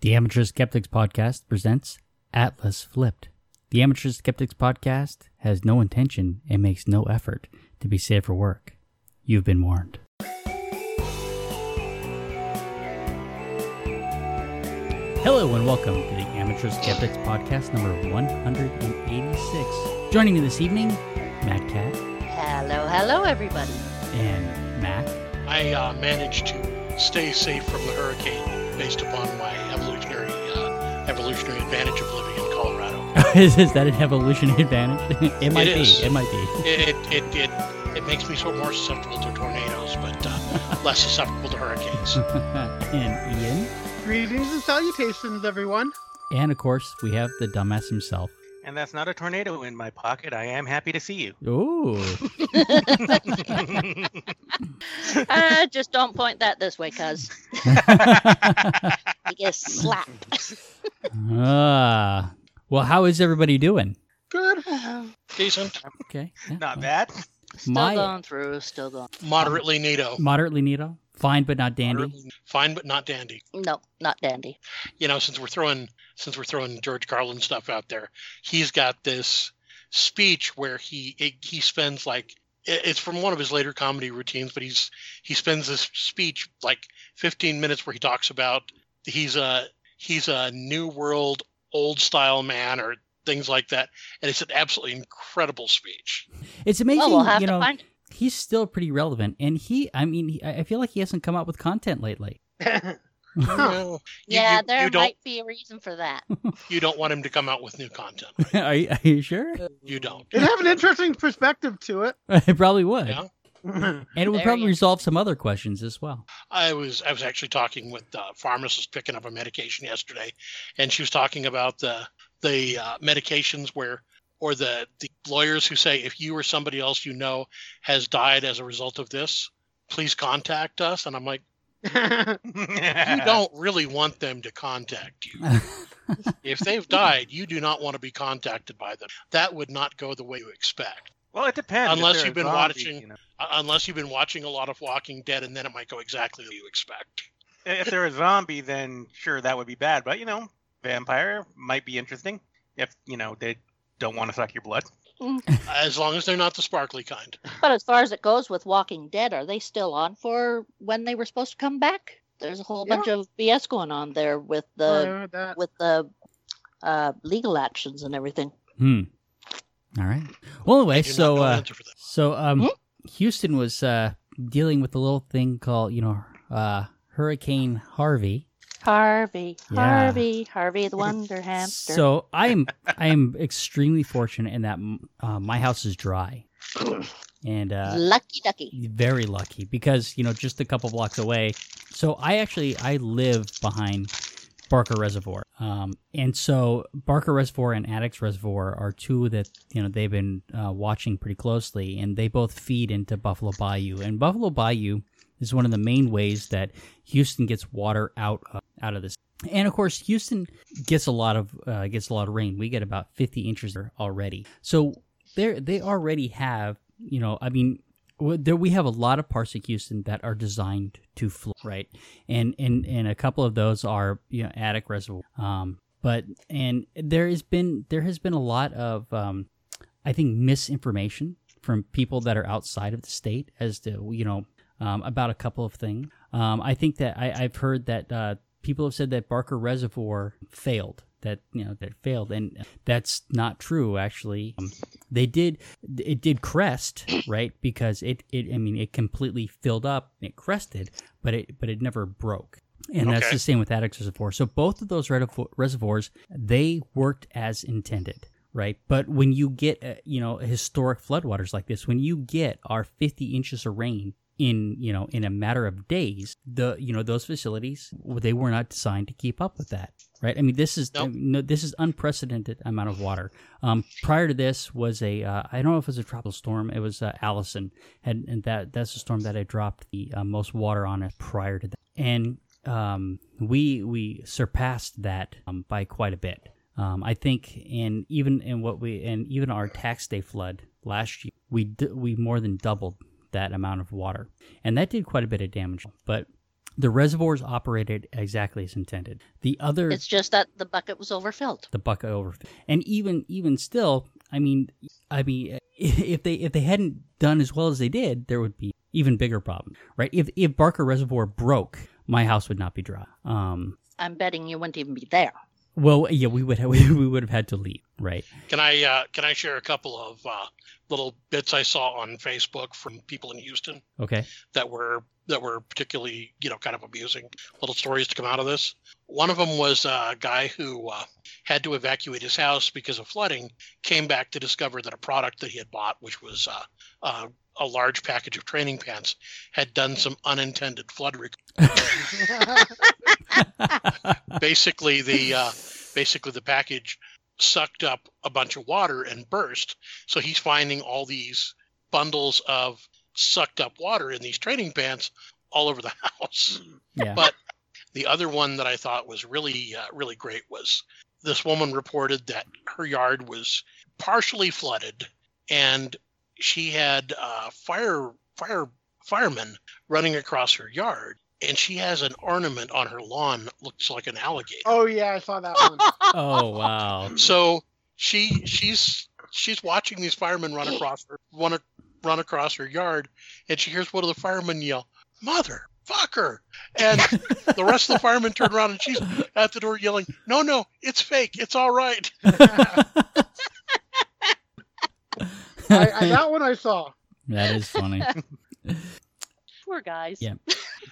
The Amateur Skeptics Podcast presents Atlas Flipped. The Amateur Skeptics Podcast has no intention and makes no effort to be safe for work. You've been warned. Hello and welcome to the Amateur Skeptics Podcast number 186. Joining me this evening, Mad Cat Hello, hello, everybody. and Mac. I uh, managed to stay safe from the hurricane based upon my evolutionary uh, evolutionary advantage of living in Colorado. is, is that an evolutionary advantage? it might It be. is. It might be. It it, it, it, it makes me so more susceptible to tornadoes, but uh, less susceptible to hurricanes. and Ian. Greetings and salutations, everyone. And of course, we have the dumbass himself. And that's not a tornado in my pocket. I am happy to see you. Ooh. uh, just don't point that this way, cuz you get slapped. Ah. well, how is everybody doing? Good. Decent, Okay. yeah, Not well, bad. Still My- going through, still going. moderately neato, Moderately neato. Fine, but not dandy. Moderately- fine but not dandy. No, not dandy. You know, since we're throwing since we're throwing George Carlin stuff out there, he's got this speech where he it, he spends like it's from one of his later comedy routines, but he's he spends this speech like 15 minutes where he talks about he's a he's a new world old style man or things like that, and it's an absolutely incredible speech. It's amazing, well, we'll have you to know, find. he's still pretty relevant. And he, I mean, he, I I feel like he hasn't come out with content lately. Well, Yeah, you, there you might be a reason for that. you don't want him to come out with new content. are, you, are you sure? You don't. It'd have an interesting perspective to it. it probably would. Yeah. And it would There probably resolve some other questions as well. I was I was actually talking with the pharmacist picking up a medication yesterday, and she was talking about the the uh, medications where or the the lawyers who say if you or somebody else you know has died as a result of this, please contact us. And I'm like, you don't really want them to contact you. If they've died, you do not want to be contacted by them. That would not go the way you expect. Well, it depends. Unless you've been zombies, watching- you know. Uh, unless you've been watching a lot of Walking Dead, and then it might go exactly the way you expect. If they're a zombie, then sure, that would be bad. But, you know, vampire might be interesting if, you know, they don't want to suck your blood. As long as they're not the sparkly kind. But as far as it goes with Walking Dead, are they still on for when they were supposed to come back? There's a whole Yeah. bunch of BS going on there with the heard with the uh, legal actions and everything. Hmm. All right. Well, anyway, I do not so uh, answer for that. so um, Hmm? Houston was uh dealing with a little thing called you know uh Hurricane Harvey. Harvey, Yeah. Harvey, Harvey the Wonder Hamster. So I am I am extremely fortunate in that uh, my house is dry, and uh, Lucky ducky. very lucky because you know just a couple blocks away. So I actually I live behind Barker Reservoir, um, and so Barker Reservoir and Addicks Reservoir are two that you know they've been uh, watching pretty closely, and they both feed into Buffalo Bayou, and Buffalo Bayou is one of the main ways that Houston gets water out of, out of this. And of course, Houston gets a lot of uh, gets a lot of rain. We get about fifty inches there already. So they they already have you know I mean there we have a lot of parts of Houston that are designed to flow right, and and and a couple of those are you know Addicks Reservoir. Um, but and there has been there has been a lot of um, I think misinformation from people that are outside of the state as to you know um, about a couple of things. Um, I think that I, I've heard that uh, people have said that Barker Reservoir failed. That you know that failed, and that's not true. Actually, um, they did it did crest right because it, it I mean it completely filled up. It crested, but it but it never broke. And that's Okay. the same with Addicks Reservoir. So both of those reservoirs they worked as intended right? But when you get, uh, you know, historic floodwaters like this, when you get our 50 inches of rain in, you know, in a matter of days, the, you know, those facilities, they were not designed to keep up with that, right? I mean, this is, Nope. no, this is unprecedented amount of water. Um, prior to this was a, uh, I don't know if it was a tropical storm. It was uh, Allison, had, and that that's the storm that had dropped the uh, most water on it prior to that, and um, we we surpassed that um, by quite a bit. Um, I think, and even in what we and even our tax day flood last year, we d- we more than doubled that amount of water, and that did quite a bit of damage. But the reservoirs operated exactly as intended. The other It's just that the bucket was overfilled. the bucket overfilled. and even even still i mean i mean if they if they hadn't done as well as they did there would be even bigger problem right if if barker reservoir broke my house would not be dry um I'm betting you wouldn't even be there. Well yeah we would have we would have had to leave right Can I uh, can I share a couple of uh, little bits I saw on Facebook from people in Houston okay that were that were particularly you know kind of amusing little stories to come out of this. One of them was a guy who uh, had to evacuate his house because of flooding. Came back to discover that a product that he had bought, which was uh, uh, a large package of training pants, had done some unintended flood. Basically, the uh, basically the package sucked up a bunch of water and burst. So he's finding all these bundles of sucked up water in these training pants all over the house. yeah But the other one that I thought was really uh, really great was this woman reported that her yard was partially flooded and she had uh, fire fire firemen running across her yard and she has an ornament on her lawn that looks like an alligator. Oh yeah, I saw that one. oh wow So she she's she's watching these firemen run across her run, run across her yard, and she hears one of the firemen yell, "Mother fucker!" And the rest of the firemen turn around, and she's at the door yelling, "No, no, it's fake. It's all right." I, I, that one I saw. that is funny Poor guys. Yeah.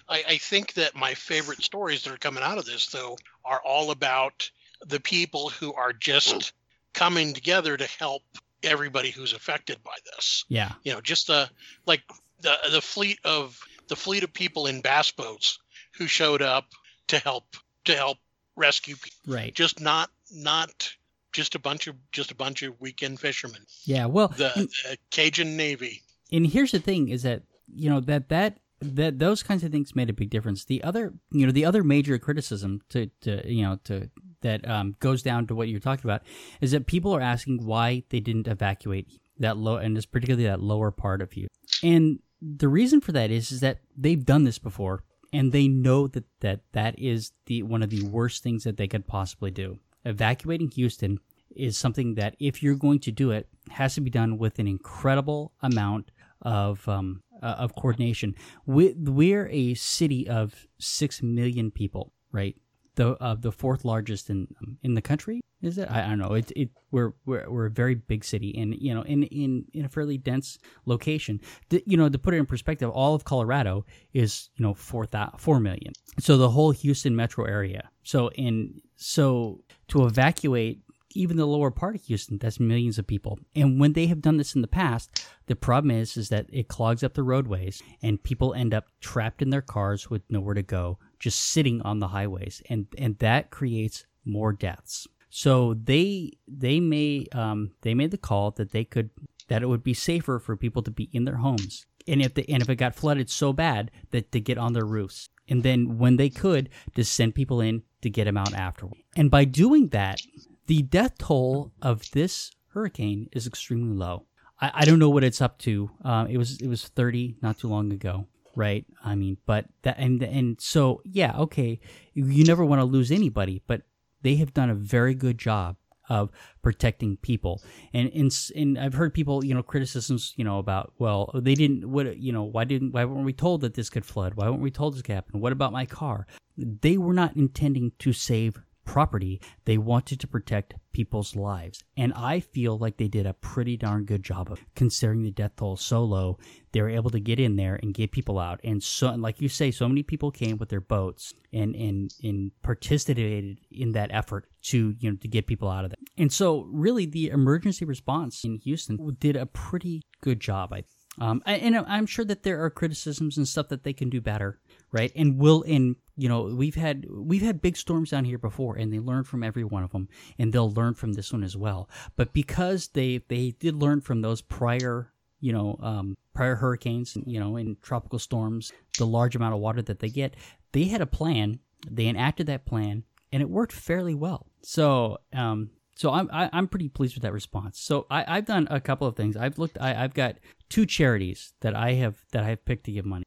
I, I think that my favorite stories that are coming out of this, though, are all about the people who are just coming together to help everybody who's affected by this. yeah you know just the like the the fleet of the fleet of people in bass boats who showed up to help to help rescue people right just not not just a bunch of just a bunch of weekend fishermen. Yeah well the, the cajun navy. And here's the thing is that you know that that that those kinds of things made a big difference. The other you know the other major criticism to to you know to that um, goes down to what you're talking about is that people are asking why they didn't evacuate that low and it's particularly that lower part of you. And the reason for that is is that they've done this before and they know that that that is the one of the worst things that they could possibly do evacuating houston is something that if you're going to do it has to be done with an incredible amount of um, uh, of coordination. We, we're a city of six million people, right? The uh, the fourth largest in um, in the country is it? I, I don't know. It it we're, we're we're a very big city, and you know, in in in a fairly dense location. The, you know, to put it in perspective, all of Colorado is you know four four million. So the whole Houston metro area. So in so to evacuate even the lower part of Houston, that's millions of people. And when they have done this in the past, the problem is is that it clogs up the roadways and people end up trapped in their cars with nowhere to go, just sitting on the highways. And and that creates more deaths. So they they may um, they made the call that they could that it would be safer for people to be in their homes. And if the, and if it got flooded so bad that to get on their roofs. And then when they could, to send people in to get them out afterward. And by doing that, the death toll of this hurricane is extremely low. I, I don't know what it's up to. Uh, it was it was 30 not too long ago, right? I mean, but that and and so yeah, okay. You never want to lose anybody, but they have done a very good job of protecting people. And and and I've heard people, you know, criticisms, you know, about well, they didn't what you know, why didn't why weren't we told that this could flood? Why weren't we told this could happen? What about my car? They were not intending to save property. They wanted to protect people's lives. And I feel like they did a pretty darn good job of considering the death toll so low. They were able to get in there and get people out. And so, like you say, so many people came with their boats and, and, and participated in that effort to, you know, to get people out of there. And so really the emergency response in Houston did a pretty good job. I um, and I'm sure that there are criticisms and stuff that they can do better, right? And will and you know we've had we've had big storms down here before, and they learn from every one of them, and they'll learn from this one as well. But because they they did learn from those prior you know um, prior hurricanes, you know, and tropical storms, the large amount of water that they get, they had a plan. They enacted that plan, and it worked fairly well. So um, so I'm I, am i am pretty pleased with that response. So I, I've done a couple of things. I've looked. I, I've got two charities that I have that I have picked to give money.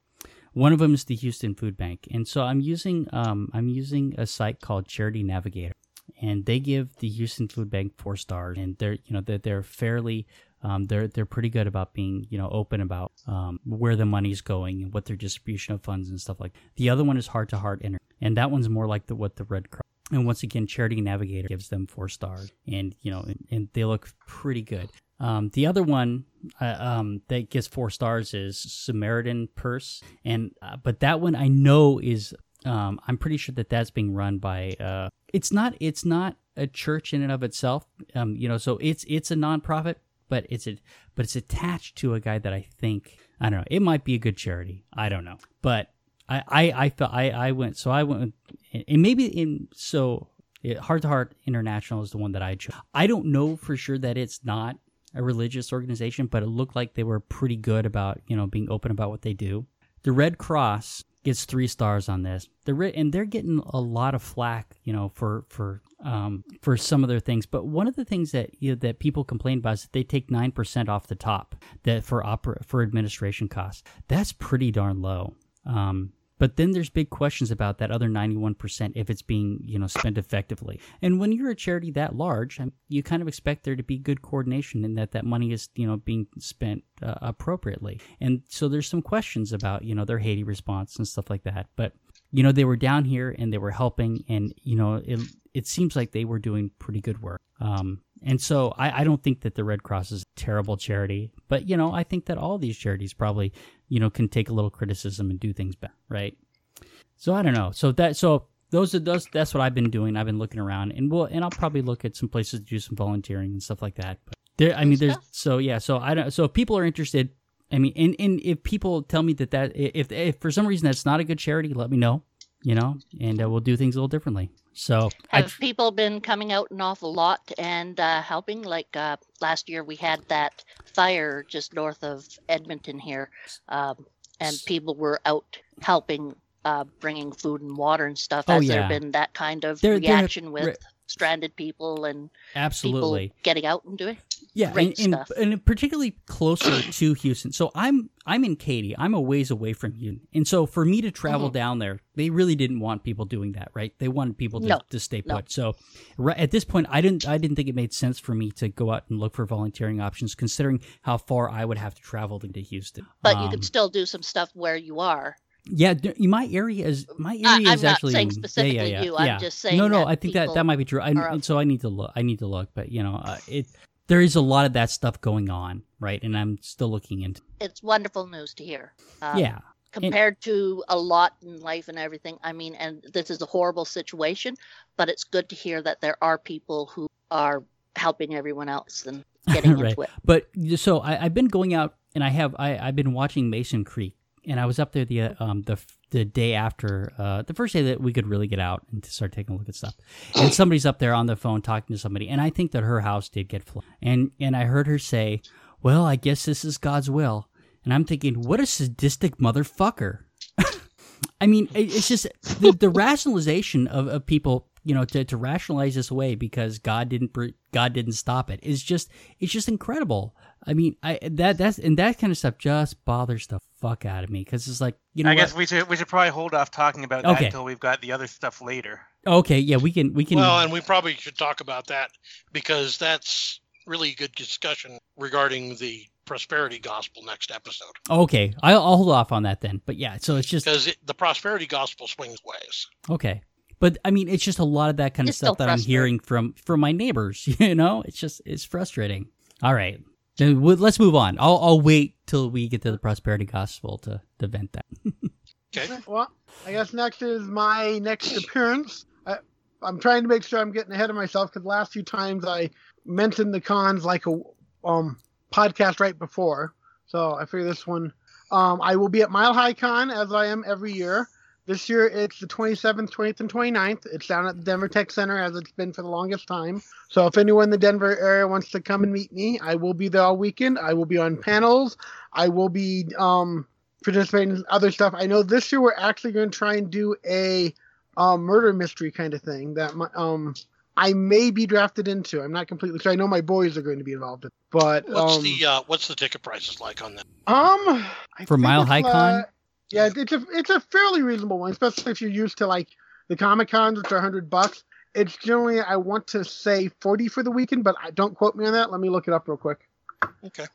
One of them is the Houston Food Bank, and so I'm using um, I'm using a site called Charity Navigator, and they give the Houston Food Bank four stars, and they're you know they're, they're fairly um, they're they're pretty good about being you know open about um, where the money's going and what their distribution of funds and stuff like. The other one is Heart to Heart Inter, and that one's more like the what the Red Cross. And once again, Charity Navigator gives them four stars, and you know, and, and they look pretty good. Um, the other one uh, um, that gets four stars is Samaritan Purse, and uh, but that one I know is um, I'm pretty sure that that's being run by. Uh, it's not. It's not a church in and of itself. Um, you know, so it's it's a nonprofit, but it's a but it's attached to a guy that I think I don't know. It might be a good charity. I don't know, but I I I felt I I went so I went and maybe in so. Heart to Heart International is the one that I chose. I don't know for sure that it's not a religious organization, but it looked like they were pretty good about you know being open about what they do. The Red Cross gets three stars on this. They're and they're getting a lot of flack, you know, for for um, for some of their things. But one of the things that you know, that people complain about is that they take nine percent off the top that for opera for administration costs. That's pretty darn low. Um, but then there's big questions about that other 91% if it's being, you know, spent effectively. And when you're a charity that large, um, you kind of expect there to be good coordination and that that money is, you know, being spent uh, appropriately. And so there's some questions about, you know, their Haiti response and stuff like that. But you know, they were down here and they were helping and, you know, it it seems like they were doing pretty good work. Um, and so I, I, don't think that the Red Cross is a terrible charity, but you know, I think that all these charities probably, you know, can take a little criticism and do things better, right? So I don't know. So that so those are those that's what I've been doing. I've been looking around and we'll and I'll probably look at some places to do some volunteering and stuff like that. But there I mean there's so yeah, so I don't so if people are interested, I mean and, and if people tell me that that if if for some reason that's not a good charity, let me know, you know, and uh, we'll do things a little differently. So have I, people been coming out an awful lot and uh, helping? Like uh, last year, we had that fire just north of Edmonton here, um, and people were out helping, uh, bringing food and water and stuff. Oh, Has yeah. there been that kind of There- there- reaction with re- stranded people and absolutely. people getting out and doing? Yeah, great and, stuff. and, and particularly closer to Houston. So I'm I'm in Katy. I'm a ways away from Houston, and so for me to travel Mhm. down there, they really didn't want people doing that, right? They wanted people to, No, to stay no. put. So right, at this point, I didn't I didn't think it made sense for me to go out and look for volunteering options, considering how far I would have to travel to get to Houston. But you Um, could still do some stuff where you are. Yeah, my area is my area I- is I'm not actually saying yeah, specifically yeah, yeah, you. I'm yeah. just saying No, no, I think that that might be true. I, are so I need to look. I need to look, but you know, uh, it there is a lot of that stuff going on, right? And I'm still looking into. It's wonderful news to hear. Um, yeah, compared to a lot in life and everything. I mean, and this is a horrible situation, but it's good to hear that there are people who are helping everyone else and getting Right. into it. But so I, I've been going out and I have I, I've been watching Mason Creek, and I was up there the uh, um the the day after uh, the first day that we could really get out and to start taking a look at stuff. And somebody's up there on the phone talking to somebody, and I think that her house did get flooded. And and I heard her say, "Well, I guess this is God's will." And I'm thinking, what a sadistic motherfucker. I mean, it- it's just the, the rationalization of, of people, you know, to, to rationalize this away because God didn't God didn't stop it is just it's just incredible. I mean, I that that's and that kind of stuff just bothers the fuck out of me because it's like you know I what? guess we should we should probably hold off talking about that Okay. until we've got the other stuff later. okay, yeah, we can we can. Well, and we probably should talk about that because that's really good discussion regarding the prosperity gospel next episode. okay, I'll, I'll hold off on that then. But yeah, so it's just Because it, the prosperity gospel swings ways. okay. But I mean, it's just a lot of that kind of stuff that I'm hearing from from my neighbors. You know, it's just it's frustrating. All right, then we- let's move on. I'll I'll wait till we get to the prosperity gospel to to vent that. Okay. Well, I guess next is my next appearance. I, I'm trying to make sure I'm getting ahead of myself because the last few times I mentioned the cons like a um podcast right before. So I figure this one. Um, I will be at MileHiCon as I am every year. This year it's the 27th, 28th, and 29th. It's down at the Denver Tech Center as it's been for the longest time. So if anyone in the Denver area wants to come and meet me, I will be there all weekend. I will be on panels. I will be um, participating in other stuff. I know this year we're actually going to try and do a um, murder mystery kind of thing that my, um, I may be drafted into. I'm not completely sure. I know my boys are going to be involved, in, but What's um, the uh, what's the ticket prices like on that? um I For Mile it's, High uh, Con? Yeah, it's a it's a fairly reasonable one, especially if you're used to like the Comic Cons, which are hundred bucks. It's generally I want to say forty for the weekend, but I don't quote me on that. Let me look it up real quick. Okay.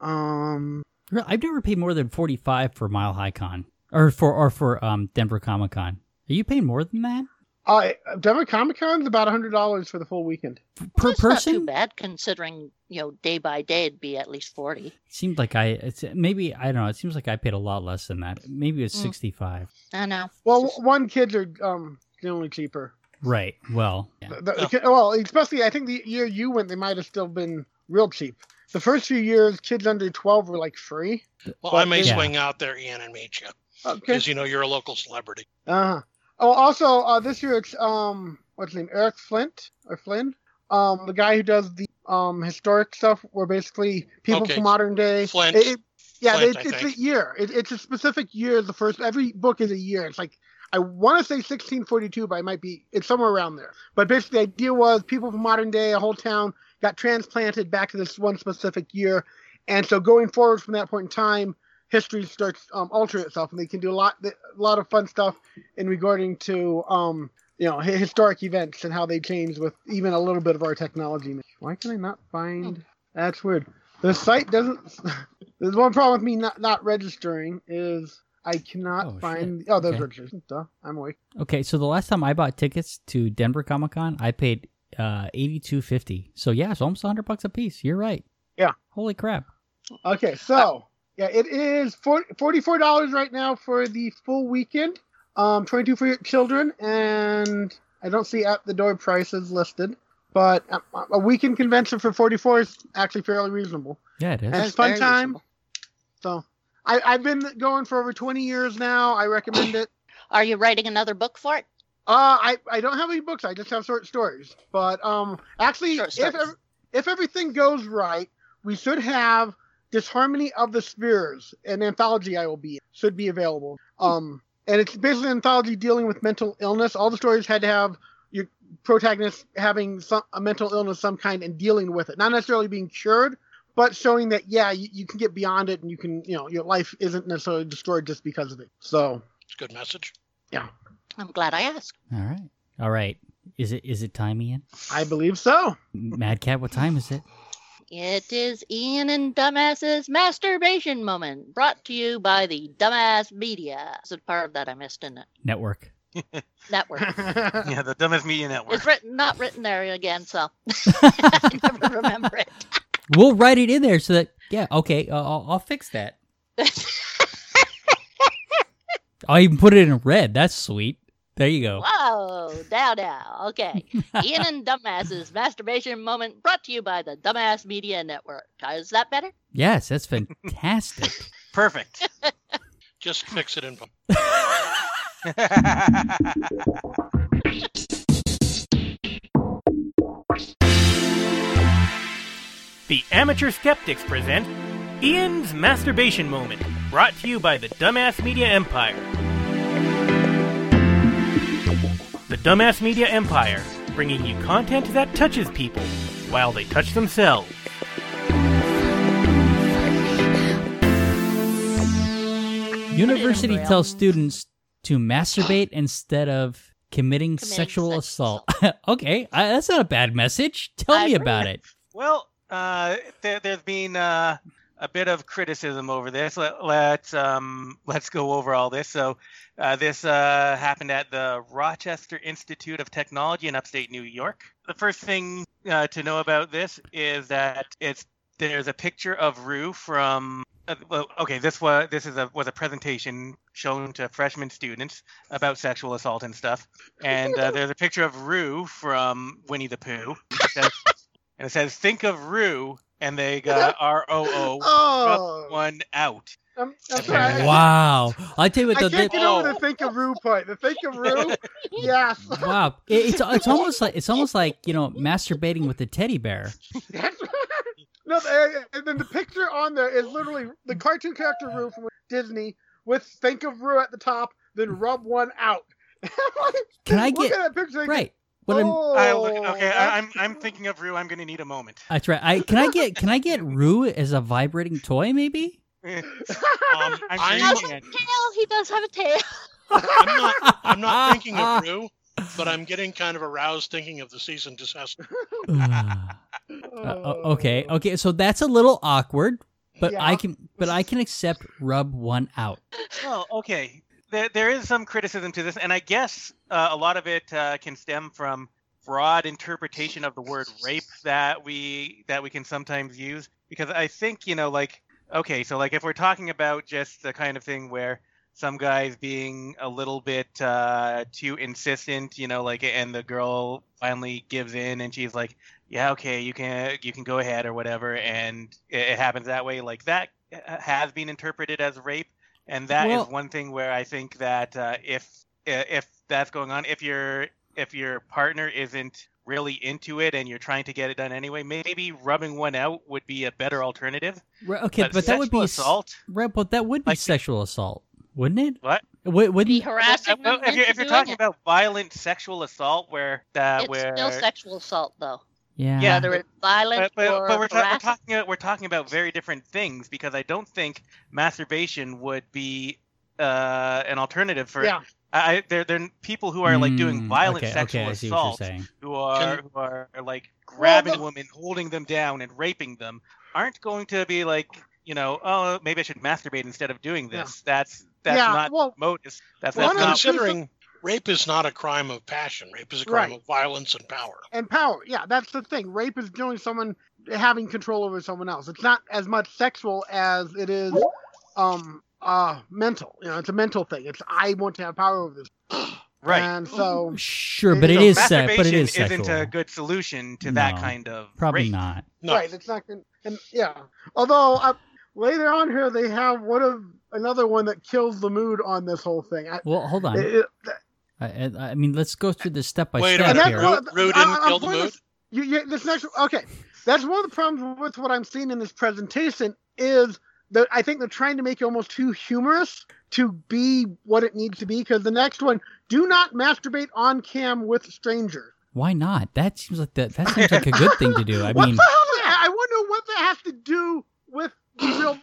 Um, I've never paid more than forty five for MileHiCon or for or for um Denver Comic Con. Are you paying more than that I Denver Comic Con's about hundred dollars for the full weekend. per That's not person? too bad considering you know day by day it'd be at least forty. It seemed like I it's maybe I don't know. It seems like I paid a lot less than that. Maybe it's Mm. sixty five. I know. Well, Just- one kids are um generally cheaper. Right. Well. Yeah. The- the- the ki- well, especially I think the year you went, they might have still been real cheap. The first few years, kids under twelve were like free. Well, But I may yeah. swing out there, Ian, and meet you Okay. because you know you're a local celebrity. Uh huh. Oh, also, uh, this year it's um, what's his name? Eric Flint or Flynn, um, the guy who does the um historic stuff, where basically people Okay. from modern day. Flint. It- it- yeah, Flint, it, it's a year. It, it's a specific year. The first every book is a year. It's like I want to say 1642, but I might be. It's somewhere around there. But basically, the idea was people from modern day, a whole town, got transplanted back to this one specific year, and so going forward from that point in time, history starts um, altering itself, and they can do a lot, a lot of fun stuff in regarding to um, you know historic events and how they change with even a little bit of our technology. Why can I not find? That's weird. The site doesn't. There's one problem with me not not registering is I cannot Oh, find. Oh, there's Okay. registration. Duh, I'm awake. Okay. So the last time I bought tickets to Denver Comic Con, I paid uh eighty two fifty. So yeah, it's almost hundred bucks a piece. You're right. Yeah. Holy crap. Okay, so yeah, it is forty-four dollars right now for the full weekend. Um, twenty-two for your children, and I don't see at the door prices listed. But a, a weekend convention for forty-four is actually fairly reasonable. Yeah, it is. And it's fun very time. reasonable. So I, I've been going for over twenty years now. I recommend it. Are you writing another book for it? Uh, I, I don't have any books. I just have short stories. But um, actually, Short if ev- if everything goes right, we should have Disharmony of the Spheres, an anthology I will be in, should be available. Um, and it's basically an anthology dealing with mental illness. All the stories had to have your protagonist having some a mental illness of some kind and dealing with it, not necessarily being cured, but showing that yeah, you, you can get beyond it and you can you know your life isn't necessarily destroyed just because of it. So It's a good message. Yeah, I'm glad I asked. All right. All right. Is it is it time, Ian? I believe so. Mad Cat, what time is it? It is Ian and Dumbass's masturbation moment, brought to you by the Dumbass Media. It's a part of that I missed in it. Network. Network. Yeah, the Dumbass media network. It's written, not written there again, so I never remember it. We'll write it in there so that yeah. Okay, uh, I'll, I'll fix that. I'll even put it in red. That's sweet. There you go. Whoa, now, now. Okay. Ian and Dumbass's masturbation moment, brought to you by the Dumbass Media Network. Uh, Is that better? Yes, that's fantastic. Perfect. Just fix it in. The Amateur Skeptics present Ian's Masturbation Moment, brought to you by the Dumbass Media Empire. Dumbass Media Empire, bringing you content that touches people while they touch themselves. University tells students to masturbate instead of committing, Committing sexual sexual assault. okay, I, that's not a bad message. Tell I me agree. about it. well, uh, there, there's been uh, a bit of criticism over this. Let, let's um, let's go over all this. So, uh, this uh, happened at the Rochester Institute of Technology in upstate New York. The first thing uh, to know about this is that it's there's a picture of Roo from. Uh, well, okay, this was this is a was a presentation shown to freshman students about sexual assault and stuff, and uh, there's a picture of Roo from Winnie the Pooh. And it says, "Think of Roo," and they got R O O oh. one out. I'm, I'm sorry. Wow. I tell you I what, the, can't the, get over Oh. the think of Roo part. The think of Roo, yes. wow, It- it's it's almost like it's almost like you know masturbating with a teddy bear. No, the- uh, and then the picture on there is literally the cartoon character Roo from Disney with think of Roo at the top, then rub one out. Can I Look get- at that picture? and Right. What I'm, oh, I look, okay, that's- I, I'm I'm thinking of Roo. I'm gonna need a moment. that's right. I can I get can I get Roo as a vibrating toy maybe? Um, I'm I'm, He has sure a tail. He does have a tail. I'm not. I'm not thinking of Roo, but I'm getting kind of aroused thinking of the season disaster. Uh, okay, okay, so that's a little awkward, but I can, but I can accept rub one out. Oh, okay. There, there is some criticism to this, and I guess uh, a lot of it uh, can stem from broad interpretation of the word rape that we that we can sometimes use. Because I think you know, like, okay, so like if we're talking about just the kind of thing where some guys being a little bit uh, too insistent, you know, like, and the girl finally gives in, and she's like, "Yeah, okay, you can you can go ahead or whatever," and it, it happens that way. Like that uh, has been interpreted as rape and that is Well- one thing where I think that uh, if if that's going on, if your if your partner isn't really into it and you're trying to get it done anyway, maybe rubbing one out would be a better alternative. Re- Okay, but, that would be sexual assault. Right, but that would be Like- sexual assault, wouldn't it? What? Would, Be wouldn't harassing Well, if you're, if you're talking it. about violent sexual assault, where uh, it's where still sexual assault, though. Yeah. Yeah, Whether it's violent but, but, but we're, ta- we're talking about, we're talking about very different things because I don't think masturbation would be uh, an alternative for yeah. I, I there there are people who are like doing Mm, violent okay, sexual okay, I see what you're assault saying. who are who are like grabbing the- women, holding them down, and raping them aren't going to be like you know oh maybe I should masturbate instead of doing Yeah. this. That's that's Yeah, not well- modus. That's, Well, that's not. the- considering rape is not a crime of passion. Rape is a crime Right. of violence and power. and power. Yeah, that's the thing. Rape is doing someone having control over someone else. It's not as much sexual as it is um uh mental. You know, it's a mental thing. It's I want to have power over this. right. And so Sure, but it know, is se- but it is sexual. isn't a good solution to that kind of Probably rape. not. No, right, it's not gonna and yeah. Although uh, later on here they have one of another one that kills the mood on this whole thing. I, Well, hold on. it- it- I, I, I mean, let's go through this step by Wait step minute. here. Roo, what- Roo I- didn't I'm the pointing- mood. You, you, this next okay. That's one of the problems with what I'm seeing in this presentation is that I think they're trying to make it almost too humorous to be what it needs to be. Because the next one, do not masturbate on cam with strangers. Why not? That seems like that. That seems like a good thing to do. I what mean, the hell? that? I wonder what that has to do with the real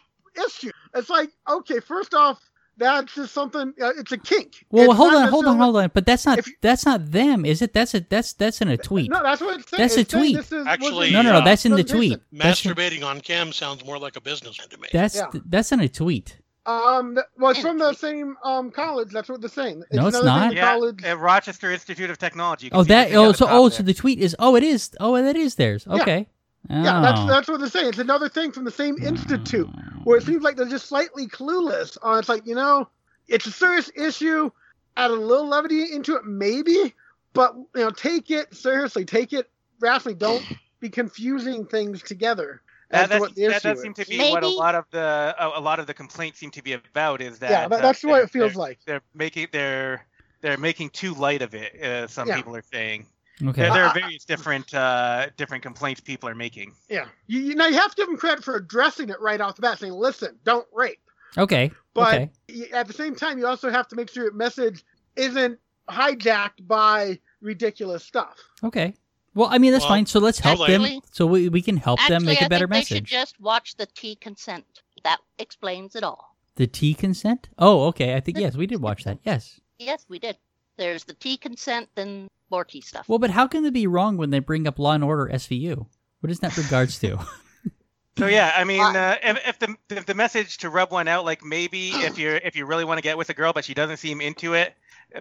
issue. It's like okay, first off, that's just something. Uh, it's a kink. well, It's hold on, hold on, hold on. But that's not you- that's not them, is it? That's a that's that's in a tweet. No, that's what it's saying. That's a It's saying tweet. this is- Actually, No, no, no. uh, That's in the tweet. Masturbating on cam sounds more like a business to me. That's Yeah. that's in a tweet. Um, th- well, it's from the same um college. That's what they're saying. No, it's not. Yeah, college- at Rochester Institute of Technology. Oh, that. Oh, so oh, there. so the tweet is. Oh, it is. Oh, that is theirs. Yeah. Okay. Yeah, that's Oh. that's what they're saying. It's another thing from the same institute where it seems like they're just slightly clueless. On it's like you know, it's a serious issue. Add a little levity into it, maybe, but you know, take it seriously. Take it rationally. Don't be confusing things together. That, As to that's- what the that issue does is. seem to be what a lot of the a, a lot of the complaints seem to be about is that yeah, that, uh, that's the way they're- it feels they're, like. they're making they're they're making too light of it. Uh, some Yeah. people are saying Okay. there, there Uh, are various different uh, different complaints people are making. Yeah, you, you now you have to give them credit for addressing it right off the bat, saying, "Listen, don't rape." Okay. But okay. y- at the same time, you also have to make sure your message isn't hijacked by ridiculous stuff. Okay. Well, I mean that's Well, fine. So let's help them. So we, we can help them make a I better think they should message. just watch the T consent. That explains it all. The T consent. Oh, okay. I think yes, we did watch that. Yes. Yes, we did. There's the T consent, then more T stuff. Well, but how can they be wrong when they bring up Law and Order SVU? What is that regards to? So yeah, I mean, uh, if, if the if the message to rub one out, like maybe if you're if you really want to get with a girl but she doesn't seem into it,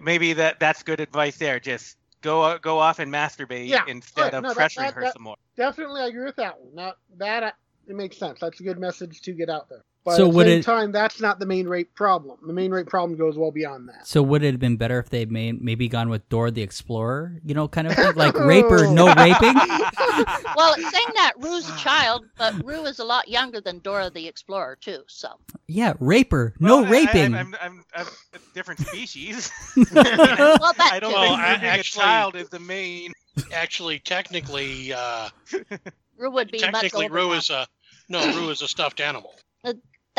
maybe that that's good advice there. Just go go off and masturbate Yeah, instead right, of no, pressuring that- her that- some more. Definitely, I agree with that one. Now that uh, it makes sense. That's a good message to get out there. But So at the same it- time, that's not the main rape problem. The main rape problem goes well beyond that. so would it have been better if they made maybe gone with Dora the Explorer? You know, kind of thing, like raper, no raping. well, it's saying that Roo's a child, but Roo is a lot younger than Dora the Explorer too. So Yeah, raper, no Well, I- I- raping. I'm, I'm, I'm a different species. well, that I don't too. Well, think I- being actually- a child is the main. Actually, technically, uh, Roo would be much technically, older Roo now. is a no. Roo is a stuffed animal.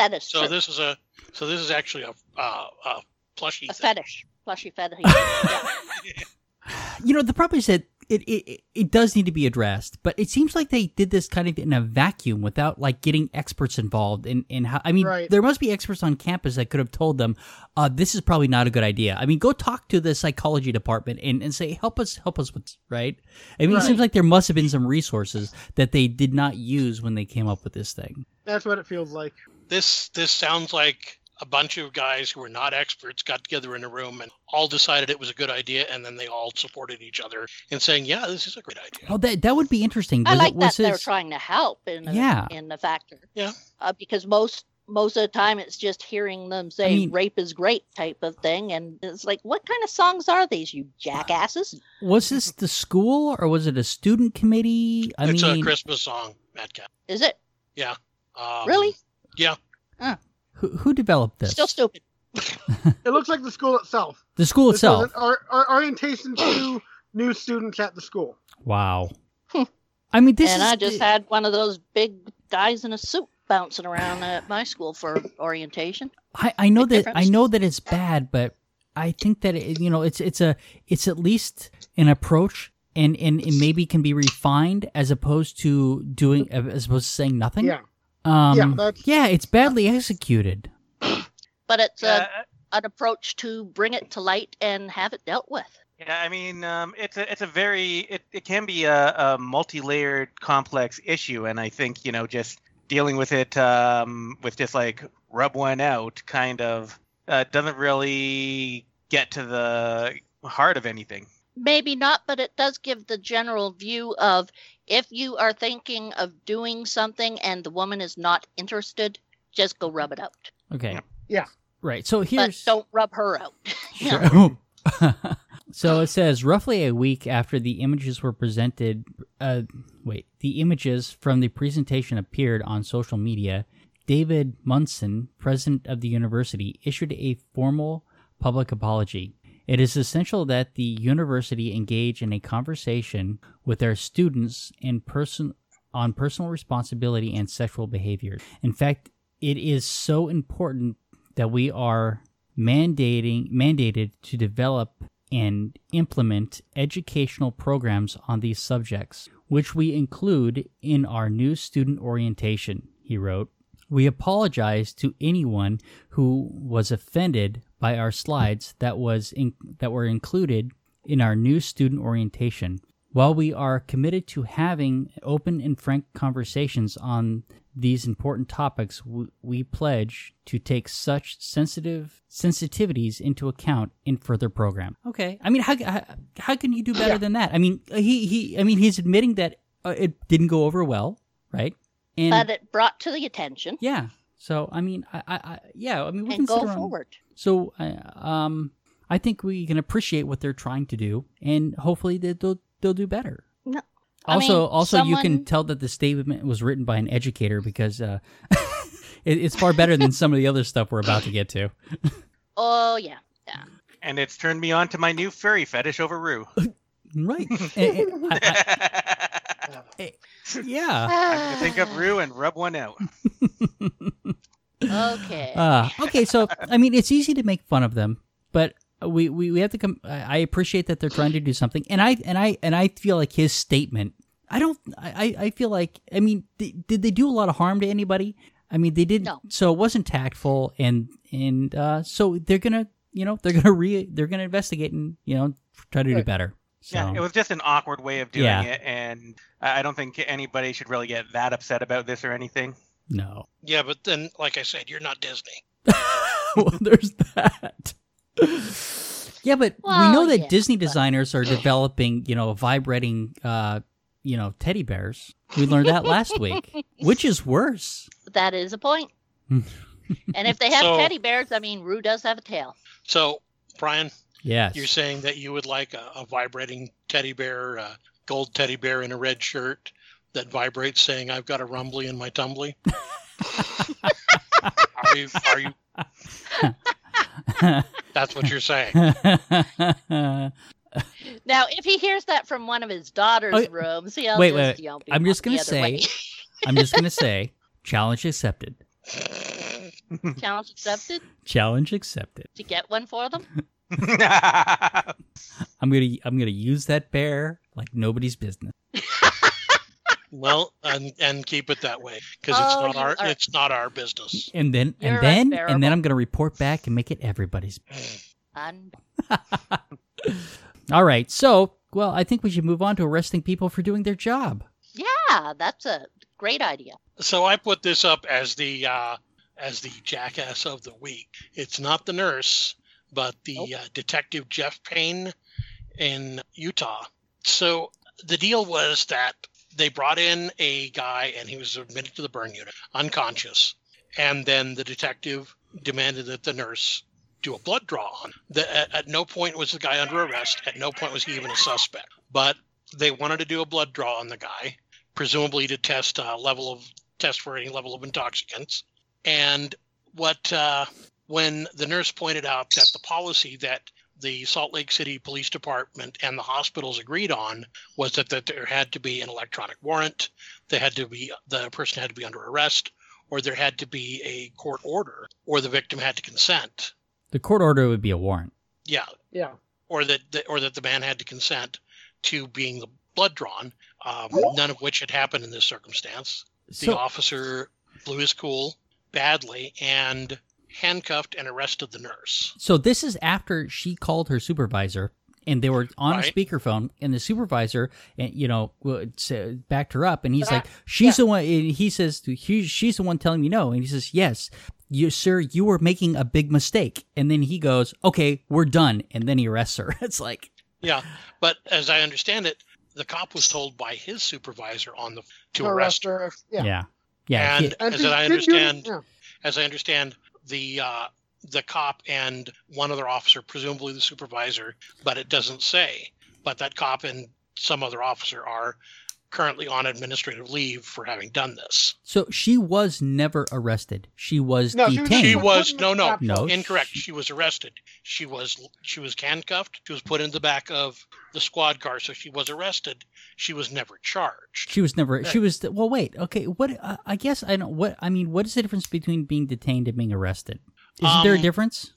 That is So true. this is a so this is actually a uh, a plushie. a thing. fetish, plushy fetish. yeah. you know, the problem is that it, it it does need to be addressed, but it seems like they did this kind of in a vacuum without like getting experts involved in in how. I mean, Right. there must be experts on campus that could have told them, uh, "This is probably not a good idea." I mean, go talk to the psychology department and, and say, "Help us, help us with." this," Right? I mean, it seems like there must have been some resources that they did not use when they came up with this thing. That's what it feels like. This this sounds like a bunch of guys who were not experts got together in a room and all decided it was a good idea, and then they all supported each other in saying, "Yeah, this is a great idea." Oh, that that would be interesting. I like it, that was they're this- trying to help in the, Yeah. in the factor. Yeah. Uh, because most most of the time it's just hearing them say mean- rape is great type of thing and it's like what kind of songs are these you jackasses was this the school or was it a student committee? I it's mean, a Christmas song, Mad Cat. is it yeah Um, really Yeah. who, who developed this? still stupid It looks like the school itself. the school This was itself. an or, or orientation to new students at the school. Wow. I mean, this and is i just had one of those big guys in a suit bouncing around at my school for orientation I, I know big that I difference. know that it's bad, but I think that it, you know it's it's a it's at least an approach, and and it maybe can be refined as opposed to doing as opposed to saying nothing. Yeah. Um, Yeah, that's- yeah, it's badly executed. but it's Yeah, a, an approach to bring it to light and have it dealt with Yeah, I mean, um, it's a it's a very it, it can be a, a multi-layered, complex issue, and I think you know just dealing with it um, with just like rub one out kind of uh, doesn't really get to the heart of anything. Maybe not, but it does give the general view of if you are thinking of doing something and the woman is not interested, just go rub it out. Okay. Yeah. Right. So here's But don't rub her out. Sure. so it says roughly a week after the images were presented. Uh, wait, the images from the presentation appeared on social media. David Munson, president of the university, issued a formal public apology. It is essential that the university engage in a conversation with their students in person on personal responsibility and sexual behavior. In fact, it is so important that we are mandating mandated to develop and implement educational programs on these subjects, which we include in our new student orientation, he wrote. We apologize to anyone who was offended by our slides that was in, that were included in our new student orientation. While we are committed to having open and frank conversations on these important topics, we pledge to take such sensitive sensitivities into account in further program. Okay, I mean, how how, how can you do better Yeah. than that? I mean, he he, I mean, he's admitting that uh, it didn't go over well, right? And but it brought to the attention yeah, so I mean, I, I, I yeah, I mean, we can go sit around- forward. so, uh, um, I think we can appreciate what they're trying to do, and hopefully they- they'll they'll do better. No, I Also, mean, also you can tell that the statement was written by an educator because uh, it, it's far better than some of the other stuff we're about to get to. Oh yeah, yeah. And it's turned me on to my new furry fetish over Roo. Right? And- and I- I- yeah. I'm gonna think of Roo and rub one out. okay. Uh, okay, so I mean, it's easy to make fun of them, but we, we, we have to come. I I appreciate that they're trying to do something, and I and I and I feel like his statement. I don't. I I feel like. I mean, th- did they do a lot of harm to anybody? I mean, they didn't. No. So it wasn't tactful, and and uh, so they're gonna, you know, they're gonna re, they're gonna investigate and you know try to do better. So, Yeah, it was just an awkward way of doing Yeah. it, and I I don't think anybody should really get that upset about this or anything. no. Yeah, but then, like I said, you're not Disney. well, there's that. yeah, but we know that yeah, Disney but- designers are developing, you know, vibrating, uh, you know, teddy bears. We learned that last week. Which is worse? that is a point. and if they have So- teddy bears, I mean, Roo does have a tail. So, Brian, Yes. you're saying that you would like a, a vibrating teddy bear, a gold teddy bear in a red shirt that vibrates, saying, "I've got a rumbly in my tumbly." are you? Are you? That's what you're saying. Now, if he hears that from one of his daughter's Oh, rooms, he'll wait, just, wait, you know, I'm just gonna say. I'm just gonna say, challenge accepted. Challenge accepted Challenge accepted. to get one for them. I'm gonna I'm gonna use that bear like nobody's business. Well, and and keep it that way because it's Oh, not you our are- it's not our business. And then You're and then and unbearable. then I'm gonna report back and make it everybody's. Un- All right, so well, I think we should move on to arresting people for doing their job. yeah, that's a great idea. So I put this up as the uh, as the jackass of the week. It's not the nurse, but the Nope. uh, detective Jeff Payne in Utah. So the deal was that they brought in a guy and he was admitted to the burn unit, unconscious, and then the detective demanded that the nurse do a blood draw on. The, at, at no point was the guy under arrest. At no point was he even a suspect. But they wanted to do a blood draw on the guy, presumably to test uh, level of test for any level of intoxicants. And what uh, when the nurse pointed out that the policy that the Salt Lake City Police Department and the hospitals agreed on was that, that there had to be an electronic warrant, they had to be the person had to be under arrest, or there had to be a court order, or the victim had to consent. The court order would be a warrant. Yeah, Yeah. or that the, or that the man had to consent to being the blood drawn. Um, none of which had happened in this circumstance. The So officer blew his cool badly and handcuffed and arrested the nurse. so this is after she called her supervisor and they were on a speakerphone and the supervisor and you know backed her up and he's like Back- she's the one and he says he, she's the one telling me no and he says yes you sir you were making a big mistake and then he goes okay we're done and then he arrests her it's like Yeah, but as I understand it, the cop was told by his supervisor on the to Arrest arrest her. her. Yeah. yeah yeah, And And as she I didn't do any- understand, yeah. as I understand, the uh, the cop and one other officer, presumably the supervisor, but it doesn't say. But that cop and some other officer are currently on administrative leave for having done this. so she was never arrested she was No, she was- detained She was no no. No. incorrect. She was arrested. She was she was handcuffed. She was put in the back of the squad car, so she was arrested. She was never charged. She was never. She was. Well, wait. Okay. What? Uh, I guess I don't. What? I mean, what is the difference between being detained and being arrested? Isn't there a Um, difference?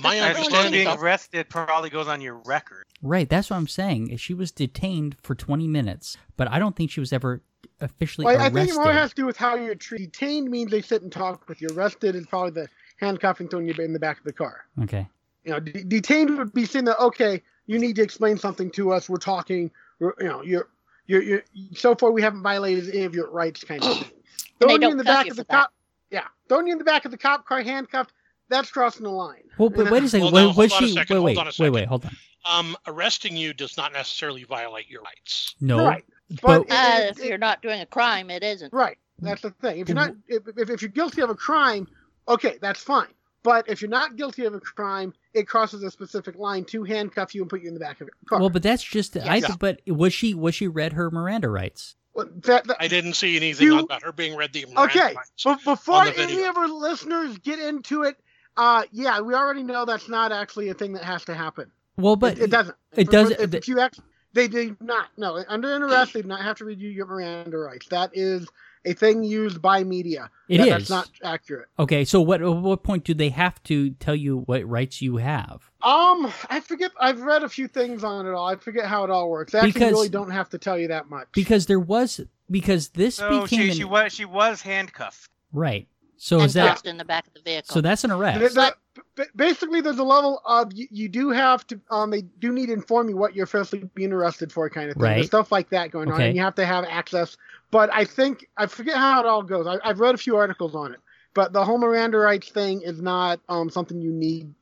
My I understanding being arrested probably goes on your record. Right. That's what I'm saying. She was detained for 20 minutes, but I don't think she was ever officially Well, I think it more has to do with how you're treated. Detained means they sit and talk with you. Arrested is probably the handcuffing throwing you in the back of the car. okay. You know, de- detained would be saying that okay, you need to explain something to us. We're talking. We're, you know, you're, you're, you're. So far, we haven't violated any of your rights, kind of thing. And Throwing you in the back of the for that. cop. Yeah, throwing you in the back of the cop car handcuffed. That's crossing the line. Well, but wait a second. Well, Wait, now, was hold on a she? second, wait, hold wait, on a wait, second. wait. Hold on. um, arresting you does not necessarily violate your rights. No. Right. But, But Uh, it- if you're not doing a crime, it isn't. Right. That's the thing. If you're not, if, if, if you're guilty of a crime, okay, that's fine. But if you're not guilty of a crime, it crosses a specific line to handcuff you and put you in the back of a car. well, but that's just. I. Yeah. But was she? Was she read her Miranda rights? Well, that- that- I didn't see anything You- about her being read the Miranda okay. rights. But before on the any video. of our listeners get into it, uh, yeah, we already know that's not actually a thing that has to happen. Well, but it, it doesn't. it For- doesn't- If, if you act, they do not. No, under an arrest, they do not have to read you your Miranda rights. That is a thing used by media. It That- is. That's not accurate. Okay. So what? At what point do they have to tell you what rights you have? Um, I forget. I've read a few things on it all. I forget how it all works. They actually Because- really don't have to tell you that much. Because there was because this So became she, an- she was she was handcuffed. right. So and is that in the back of the vehicle. so? That's an arrest. the- b- basically, there's a level of you, you do have to. Um, they do need to inform you what you're officially being arrested for, kind of thing. Right. There's stuff like that going on, and you have to have access. But I think I forget how it all goes. I, I've read a few articles on it, but the whole Miranda rights thing is not um something you need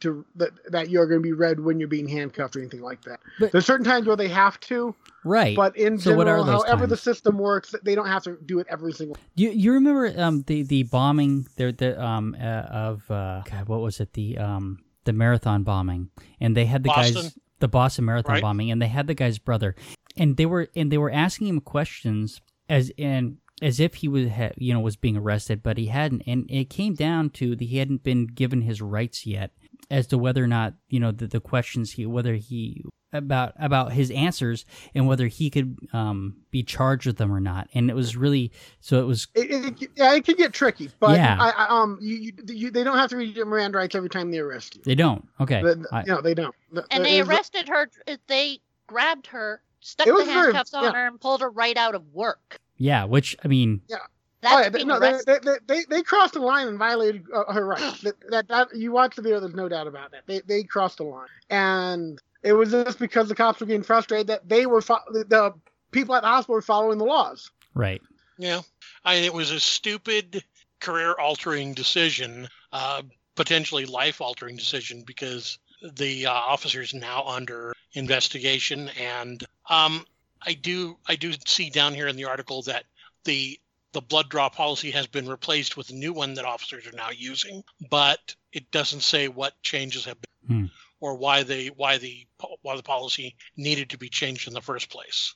to that that you're going to be read when you're being handcuffed or anything like that. But- there's certain times where they have to, right. but in So what are general, those however the system works, they don't have to do it every single. You you remember um the the bombing there the um uh, of uh God what was it the um the marathon bombing and they had the guys Boston? the Boston marathon Right. bombing and they had the guy's brother and they were and they were asking him questions as in as if he was ha, you know was being arrested but he hadn't and it came down to the, he hadn't been given his rights yet as to whether or not you know the, the questions he whether he about about his answers and whether he could um be charged with them or not and it was really so it was It, it, yeah, it can get tricky, but Yeah. I, I, um, you, you, you, they don't have to read your Miranda rights every time they arrest you. They don't. Okay. The- the- I- no, they don't. The- and the- they is- arrested her. They grabbed her stuck the was very- handcuffs on yeah. her and pulled her right out of work. Yeah, which I mean, That's oh, yeah, they, being no, they, they, they, they crossed the line and violated uh, her rights. that, that, that you watch the video, there's no doubt about that. They they crossed the line, and it was just because the cops were getting frustrated that they were fo- the, the people at the hospital were following the laws. right. Yeah, I mean, it was a stupid, career-altering decision, uh, potentially life-altering decision because the uh, is now under investigation, and um, I do I do see down here in the article that the the blood draw policy has been replaced with a new one that officers are now using, but it doesn't say what changes have been Hmm. or why they why the why the policy needed to be changed in the first place.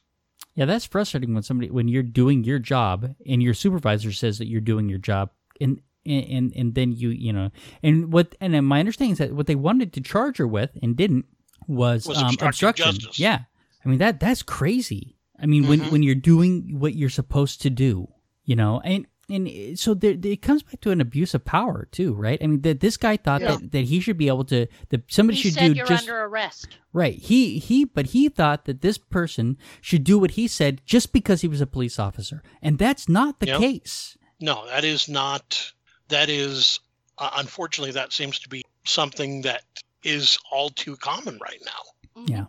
Yeah, that's frustrating when somebody when you're doing your job and your supervisor says that you're doing your job and and and then you you know and what and my understanding is that what they wanted to charge her with and didn't was, Was um, obstruction. justice. Yeah, I mean that that's crazy. I mean when Mhm. when you're doing what you're supposed to do, you know, and and so there, it comes back to an abuse of power too, right? I mean that this guy thought Yeah. that, that he should be able to that somebody he should said do you're just under arrest. Right. He he but he thought that this person should do what he said just because he was a police officer. And that's not the Yep. case. No, that is not. That is, uh, unfortunately, that seems to be something that is all too common right now. Yeah.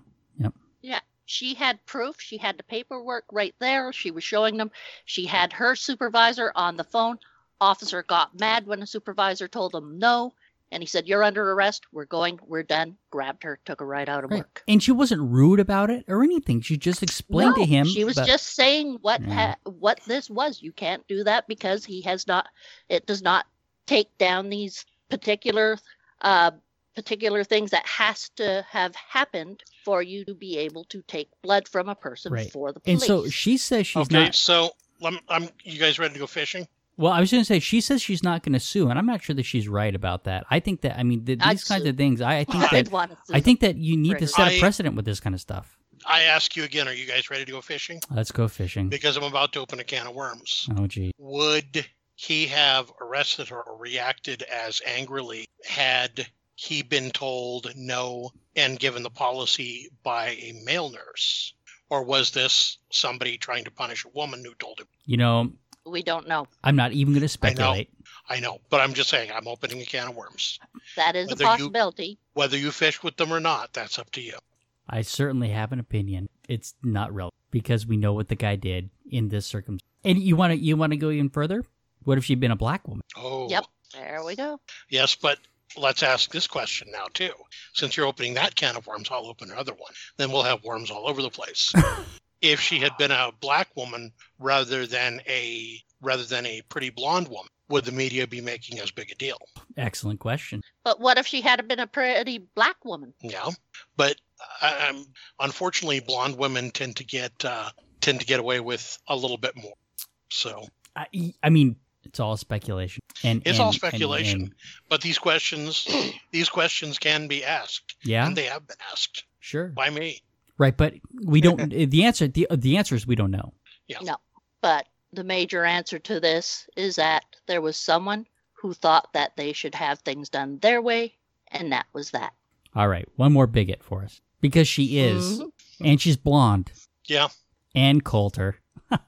She had proof. She had the paperwork right there. She was showing them. She had her supervisor on the phone. Officer got mad when the supervisor told him no. And he said, You're under arrest. We're going. We're done. Grabbed her, took her right out of Right. work. And she wasn't rude about it or anything. She just explained No, to him She was about- just saying what ha- what this was. You can't do that because he has not. It does not take down these particular uh, particular things that has to have happened for you to be able to take blood from a person Right. for the police. And so she says she's okay, not so I'm, I'm. You guys ready to go fishing? Well, I was going to say she says she's not going to sue, and I'm not sure that she's right about that. I think that I mean th- I'd these kinds sue. of things. I, I think I'd that want to sue I think that you need to set a precedent with this kind of stuff. I ask you again. Are you guys ready to go fishing? Let's go fishing. Because I'm about to open a can of worms. Oh, gee. Would he have arrested her or reacted as angrily had he been told no and given the policy by a male nurse? Or was this somebody trying to punish a woman who told him? You know, We don't know. I'm not even going to speculate. I know, but I'm just saying I'm opening a can of worms. That is a Whether you- possibility. Whether you fish with them or not, that's up to you. I certainly have an opinion. It's not relevant because we know what the guy did in this circumstance. And you want to you want to go even further? What if she'd been a black woman? Oh, Yep. There we go. Yes, but let's ask this question now too. Since you're opening that can of worms, I'll open another one. Then we'll have worms all over the place. if she had been a black woman rather than a rather than a pretty blonde woman, would the media be making as big a deal? Excellent question. But what if she had been a pretty black woman? Yeah, but um, unfortunately, blonde women tend to get uh, tend to get away with a little bit more. So, I, I mean, it's all speculation. And It's and- all speculation. and- but these questions these questions can be asked, yeah, and they have been asked sure. by me. Right, but we don't. the answer the the answer is we don't know. yeah No. But the major answer to this is that there was someone who thought that they should have things done their way, and that was that. All right, one more bigot for us because she is, Mhm. and she's blonde, Yeah. Ann Coulter.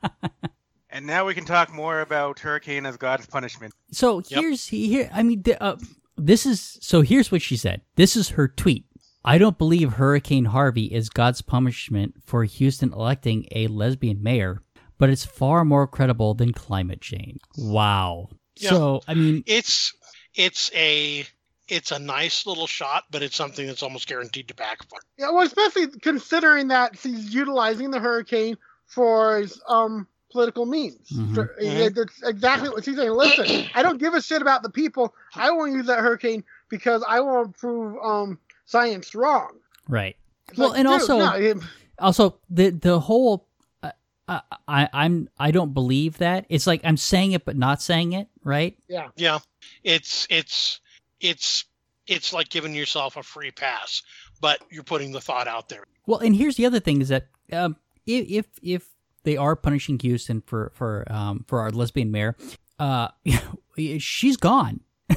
And now we can talk more about Hurricane as God's punishment. So Yep. here's here. I mean, the, uh, this is so. Here's what she said. This is her tweet. I don't believe Hurricane Harvey is God's punishment for Houston electing a lesbian mayor, but it's far more credible than climate change. Wow. Yeah. So I mean, It's it's a it's a nice little shot, but it's something that's almost guaranteed to backfire. Yeah, well, especially considering that she's utilizing the hurricane for um political means. Mhm. So, it- That's exactly what she's saying. Listen, I don't give a shit about the people. I want to use that hurricane because I want to prove um science wrong. right. It's Well, like, and dude, also- no, it- Also, the the whole. Uh, I, I I'm I don't believe that. It's like I'm saying it but not saying it. Right. yeah, Yeah. It's it's it's it's like giving yourself a free pass, but you're putting the thought out there. Well, and here's the other thing is that um, if if if they are punishing Houston for for um, for our lesbian mayor, uh, she's gone.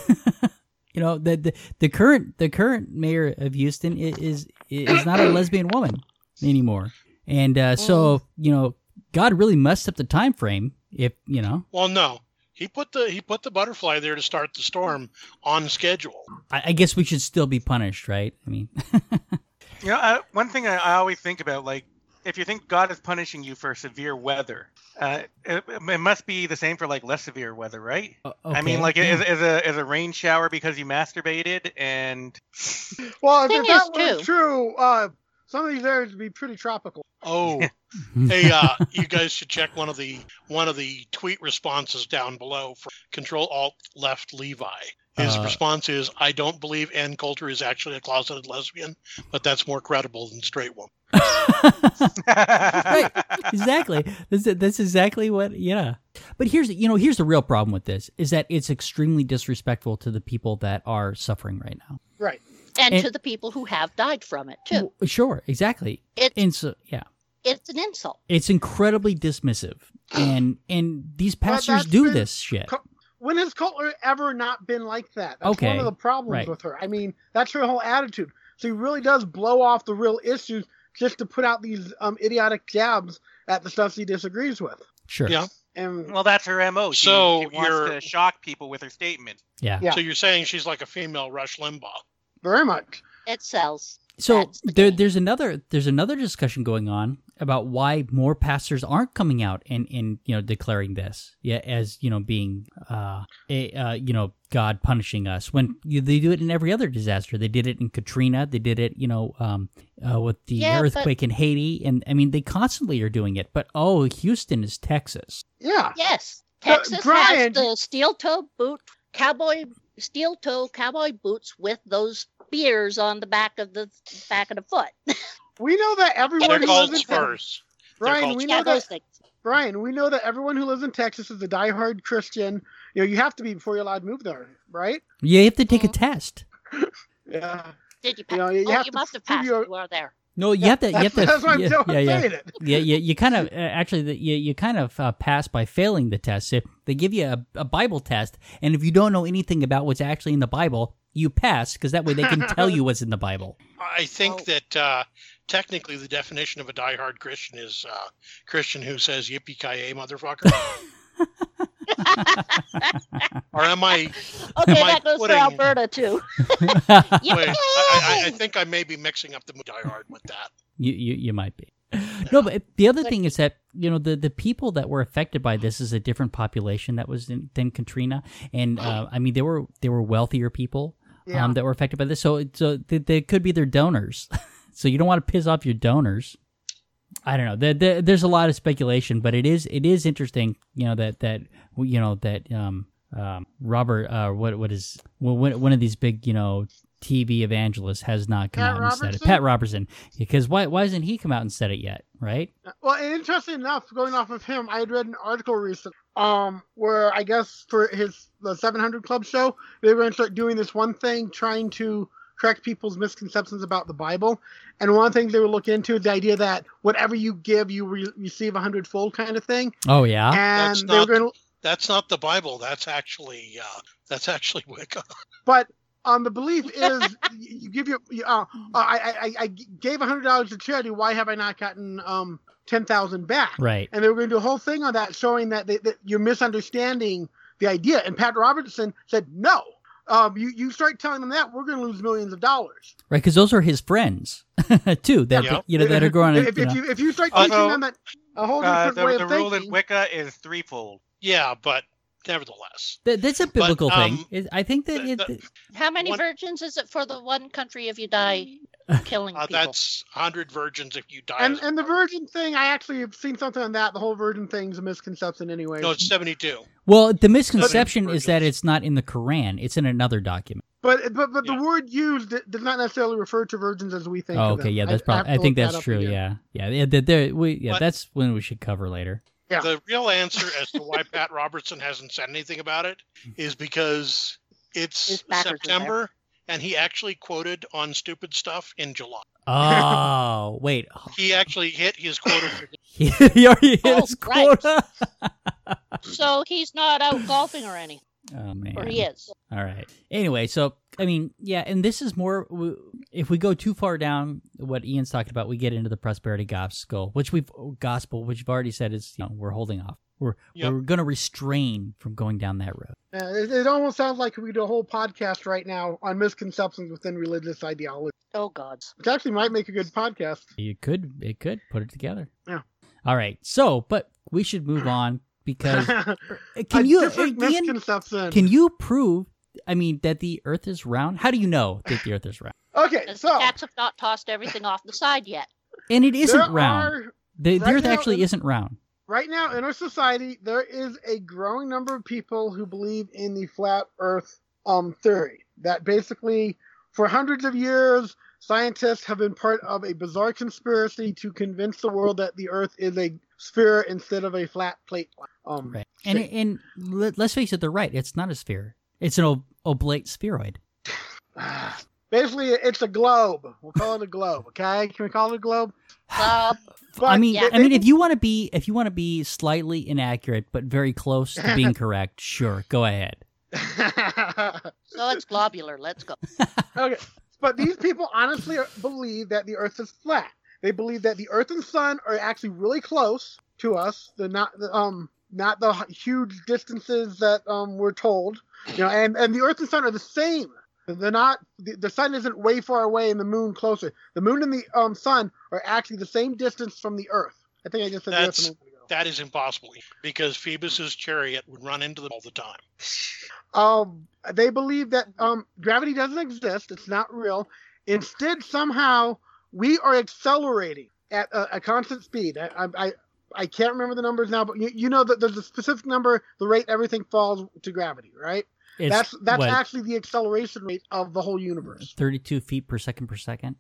you know the, the the current the current mayor of Houston i- is is not a lesbian woman anymore. And uh, so you know, God really messed up the time frame. If you know, Well, no, he put the he put the butterfly there to start the storm on schedule. I, I guess we should still be punished, right? I mean, You know, uh, one thing I, I always think about, like, if you think God is punishing you for severe weather, uh, it, it must be the same for like less severe weather, right? I mean, like, yeah. is, is a is a rain shower because you masturbated and Well, if, Thing if that is, was true, uh, some of these areas would be pretty tropical. Oh, hey, uh, you guys should check one of the one of the tweet responses down below for Control Alt Left Levi. His Uh, response is, "I don't believe Ann Coulter is actually a closeted lesbian, but that's more credible than straight woman." right, exactly. This that's exactly what. Yeah, but here's you know here's the real problem with this is that it's extremely disrespectful to the people that are suffering right now. Right. and, And- to the people who have died from it too. Well, Sure, exactly. It's And so yeah, it's an insult. it's incredibly dismissive, and and these pastors that's do been this shit. co- When has Coulter ever not been like that? That's Okay, one of the problems right. with her. I mean, that's her whole attitude. She really does blow off the real issues just to put out these um, idiotic jabs at the stuff she disagrees with. Sure. Yeah. And well, that's her mo. She, So she wants you're- to shock people with her statement. Yeah. Yeah. So you're saying she's like a female Rush Limbaugh? very much. It sells. So the there, there's another there's another discussion going on about why more pastors aren't coming out and, and you know declaring this yeah as you know being uh, a, uh you know God punishing us when you, they do it in every other disaster. They did it in Katrina. They did it you know um uh, with the Yeah, but- earthquake in Haiti. And I mean they constantly are doing it. But oh Houston is Texas. Yeah. Yes, So, Texas Brian- has the steel toe boot cowboy steel toe cowboy boots with those spears on the back of the back of the foot. We know that everyone They're who called lives in Spurs. They're Brian, called we know that things. Brian, we know that everyone who lives in Texas is a diehard Christian. You know, you have to be before you're allowed to move there, right? Yeah, you have to take a Mhm. test Yeah. Did you You pass? know, you oh, you to must have passed. you're- You are there. No you have to you have That's, to that's why I'm yeah, still yeah, yeah. saying it. yeah, you, you kind of uh, actually the, you you kind of uh, pass by failing the test. If they give you a, a Bible test, and if you don't know anything about what's actually in the Bible, you pass because that way they can tell you what's in the Bible. I think Oh. that uh, technically the definition of a diehard Christian is uh, Christian who says "Yippee ki yay, motherfucker." or am I? Okay, Am I that goes putting- for Alberta too. Wait, I, I, I think I may be mixing up the diehard with that. you, you you might be. No, but the other thing is that you know the the people that were affected by this is a different population that was in, than Katrina, and uh, I mean they were they were wealthier people Yeah. um, that were affected by this. So so they, they could be their donors. so you don't want to piss off your donors. I don't know. There, there, there's a lot of speculation, but it is it is interesting. You know that that you know that um, um, Robert uh, what what is well, one of these big you know TV evangelists has not come Pat out and said it. Pat Robertson, because why why hasn't he come out and said it yet? Right? Well, interesting enough, going off of him, I had read an article recently, um, where I guess for his the 700 Club show, they were going to start doing this one thing, trying to correct people's misconceptions about the Bible. And one of the things they would look into is the idea that whatever you give, you re- receive a hundredfold kind of thing. Oh yeah. And That's they were not- going to, That's not the Bible. That's actually uh, that's actually Wicca. but um, the belief is you give your, you, uh, uh, I, I, I gave a hundred dollars to charity. Why have I not gotten um ten thousand back? Right. and they were going to do a whole thing on that, showing that, they, that you're misunderstanding the idea. And Pat Robertson said, "No, um, you you start telling them that, we're going to lose millions of dollars." Right, because those are his friends too. That Yeah. you know that are growing. If, you if know. you if you start Also, teaching them that a whole Uh, different the way the of rule in thinking, Wicca is threefold. Yeah, but nevertheless, That- that's a biblical um, thing. It- I think that the- it, the- How many One- virgins is it for the one country if you die killing uh, people? that's hundred virgins if you die. and and the virgin thing, I actually have seen something on that. The whole virgin thing's a misconception, anyway. no, it's seventy-two. well, the misconception is that it's not in the Quran; it's in another document. but but but Yeah. the word used does not necessarily refer to virgins as we think. Oh, of okay, them. yeah, that's I, I probably. I, think that's that true. again. Yeah, yeah, yeah. There, there, we, yeah, But- that's when we should cover later. Yeah. The real answer as to why Pat Robertson hasn't said anything about it is because it's His backers are there. September and he actually quoted on stupid stuff in July. Oh, wait, He actually hit his quota for he, he already hit Oh, his right. quota. So he's not out golfing or anything, oh man. or he is. All right. Anyway, so I mean, yeah, and this is more. if we go too far down what Ian's talking about, we get into the prosperity gospel, which we've gospel, which you've already said is you know we're holding off. We're Yep. we're going to restrain from going down that road. Uh, it, it almost sounds like we do a whole podcast right now on misconceptions within religious ideology, Oh gods. which actually might make a good podcast. You could it could put it together. Yeah. All right. So, but we should move on because can you uh, Ian, can you prove? I mean that the Earth is round. How do you know that the Earth is round? okay, so the cats have not tossed everything off the side yet. And it isn't there round. are the, the Earth now actually in- isn't round. right now in our society there is a growing number of people who believe in the flat earth um theory that basically for hundreds of years scientists have been part of a bizarre conspiracy to convince the world that the earth is a sphere instead of a flat plate um Right. And shape. and let, let's face it, they're right. It's not a sphere. It's an ob- oblate spheroid. basically it's a globe we'll call it a globe okay can we call it a globe Uh, but I mean, yeah. I mean, if you want to be, if you want to be slightly inaccurate but very close to being correct, sure, go ahead. so it's globular. Let's go. Okay, but these people honestly believe that the Earth is flat. They believe that the Earth and Sun are actually really close to us. They're not the, um not the huge distances that um we're told. You know, and and the Earth and Sun are the same. They're not. The, the Sun isn't way far away, and the Moon closer. The Moon and the um Sun are actually the same distance from the Earth. I think I just said That's- a. That is impossible because Phoebus's chariot would run into them all the time. um, they believe that um, gravity doesn't exist. It's not real. Instead, somehow we are accelerating at a, a constant speed. I, I, I- I can't remember the numbers now, but you, you know that there's a specific number, the rate everything falls to gravity, right? It's that's that's what, actually the acceleration rate of the whole universe. thirty-two feet per second per second.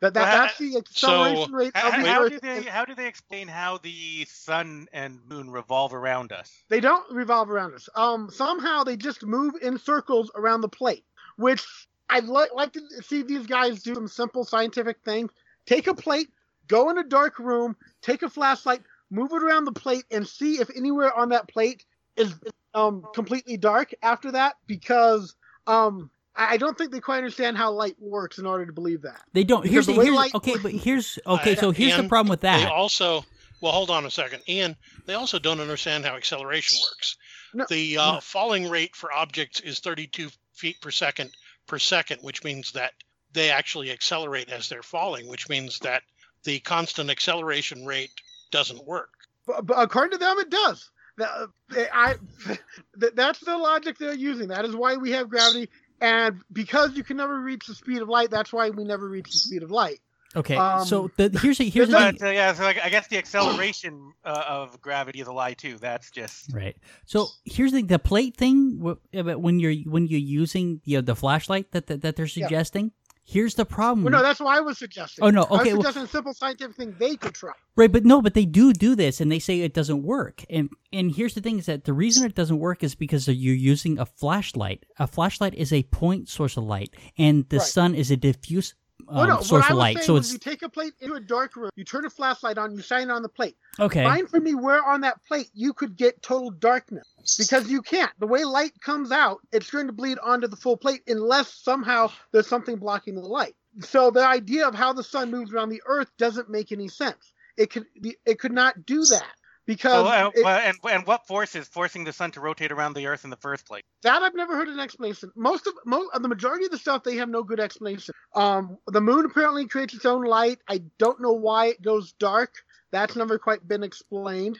That, that Well, that's the acceleration rate How, of the how Earth. do they how do they explain how the sun and moon revolve around us? They don't revolve around us. Um, somehow they just move in circles around the plate, which I'd li- like to see these guys do some simple scientific things. Take a plate, go in a dark room, take a flashlight, move it around the plate, and see if anywhere on that plate is um completely dark after that, because um I I don't think they quite understand how light works in order to believe that. They don't. Here's the the, way here's, light- okay, but here's okay. Uh, So here's the problem with that. They that. also, well, hold on a second, Ian. They also don't understand how acceleration works. No, the uh, no. falling rate for objects is 32 feet per second per second, which means that they actually accelerate as they're falling, which means that the constant acceleration rate doesn't work. But, but according to them, it does. I, that's the logic they're using. That is why we have gravity, and because you can never reach the speed of light, that's why we never reach the speed of light. Okay, um, so the, here's a, here's the there's uh, yeah, so like, I guess the acceleration uh, of gravity is a lie too. That's just Right. So here's the the plate thing. wh- When you're when you're using the the flashlight that that, that they're Yeah. suggesting, here's the problem. Well, no, that's what I was suggesting. Oh, no, I was okay, well- suggesting a simple scientific thing they could try. Right, but no, but they do do this, and they say it doesn't work. And and here's the thing: is that the reason it doesn't work is because you're using a flashlight. A flashlight is a point source of light, and the Right. sun is a diffuse um, well, no, source of light. So it's you take a plate into a dark room, you turn a flashlight on, you shine it on the plate. okay. Find for me where on that plate you could get total darkness. Because you can't. The way light comes out, it's going to bleed onto the full plate unless somehow there's something blocking the light. So the idea of how the sun moves around the earth doesn't make any sense. It could it could not do that because uh, it- well, and and what force is forcing the sun to rotate around the Earth in the first place? that I've never heard an explanation. Most of most of the majority of the stuff they have no good explanation. Um, the moon apparently creates its own light. I don't know why it goes dark. That's never quite been explained.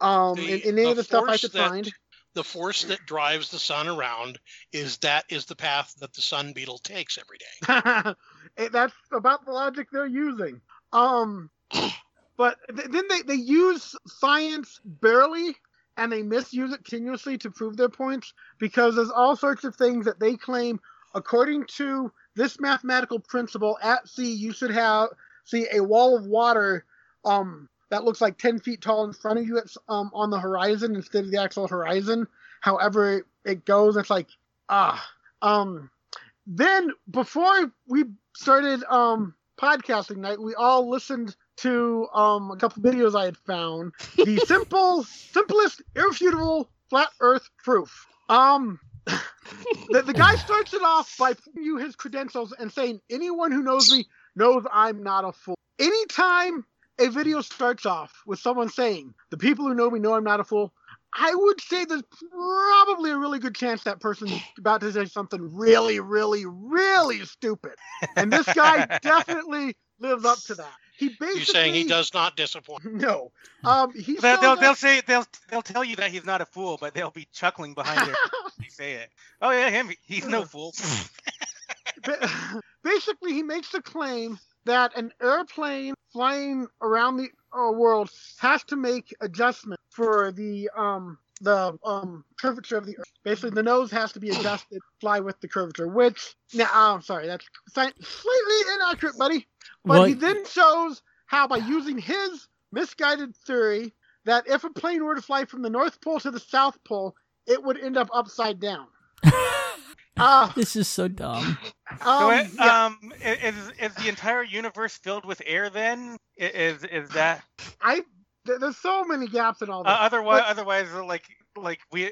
Um, The- in, in any the of the stuff I force could that- find. The force that drives the sun around is that is the path that the sun beetle takes every day. That's about the logic they're using. Um, but th- then they, they use science barely and they misuse it continuously to prove their points because there's all sorts of things that they claim according to this mathematical principle at sea you should have see a wall of water um that looks like 10 feet tall in front of you it's um on the horizon instead of the actual horizon. However it goes it's like ah um then before we started um podcasting night we all listened to um a couple videos i had found the simple simplest irrefutable flat earth proof um the, the guy starts it off by giving you his credentials and saying, anyone who knows me knows I'm not a fool. Anytime a video starts off with someone saying, the people who know me know I'm not a fool, I would say there's probably a really good chance that person's about to say something really, really, really stupid. And this guy definitely lives up to that. He basically You're saying he does not disappoint. No. Um he They'll, they'll, does- they'll say they'll they'll tell you that he's not a fool, but they'll be chuckling behind it. when they say it. Oh yeah, him. He's no fool. Basically he makes the claim that an airplane flying around the uh, world has to make adjustment for the um the um curvature of the earth. Basically, the nose has to be adjusted, fly with the curvature. Which now, uh, I'm sorry, that's slightly inaccurate, buddy. But Well- he then shows how by using his misguided theory that if a plane were to fly from the North Pole to the South Pole, it would end up upside down. Uh, this is so dumb. So, um, it- yeah. um, is is the entire universe filled with air? Then is is that I there's so many gaps in all uh, otherwise But- otherwise like like we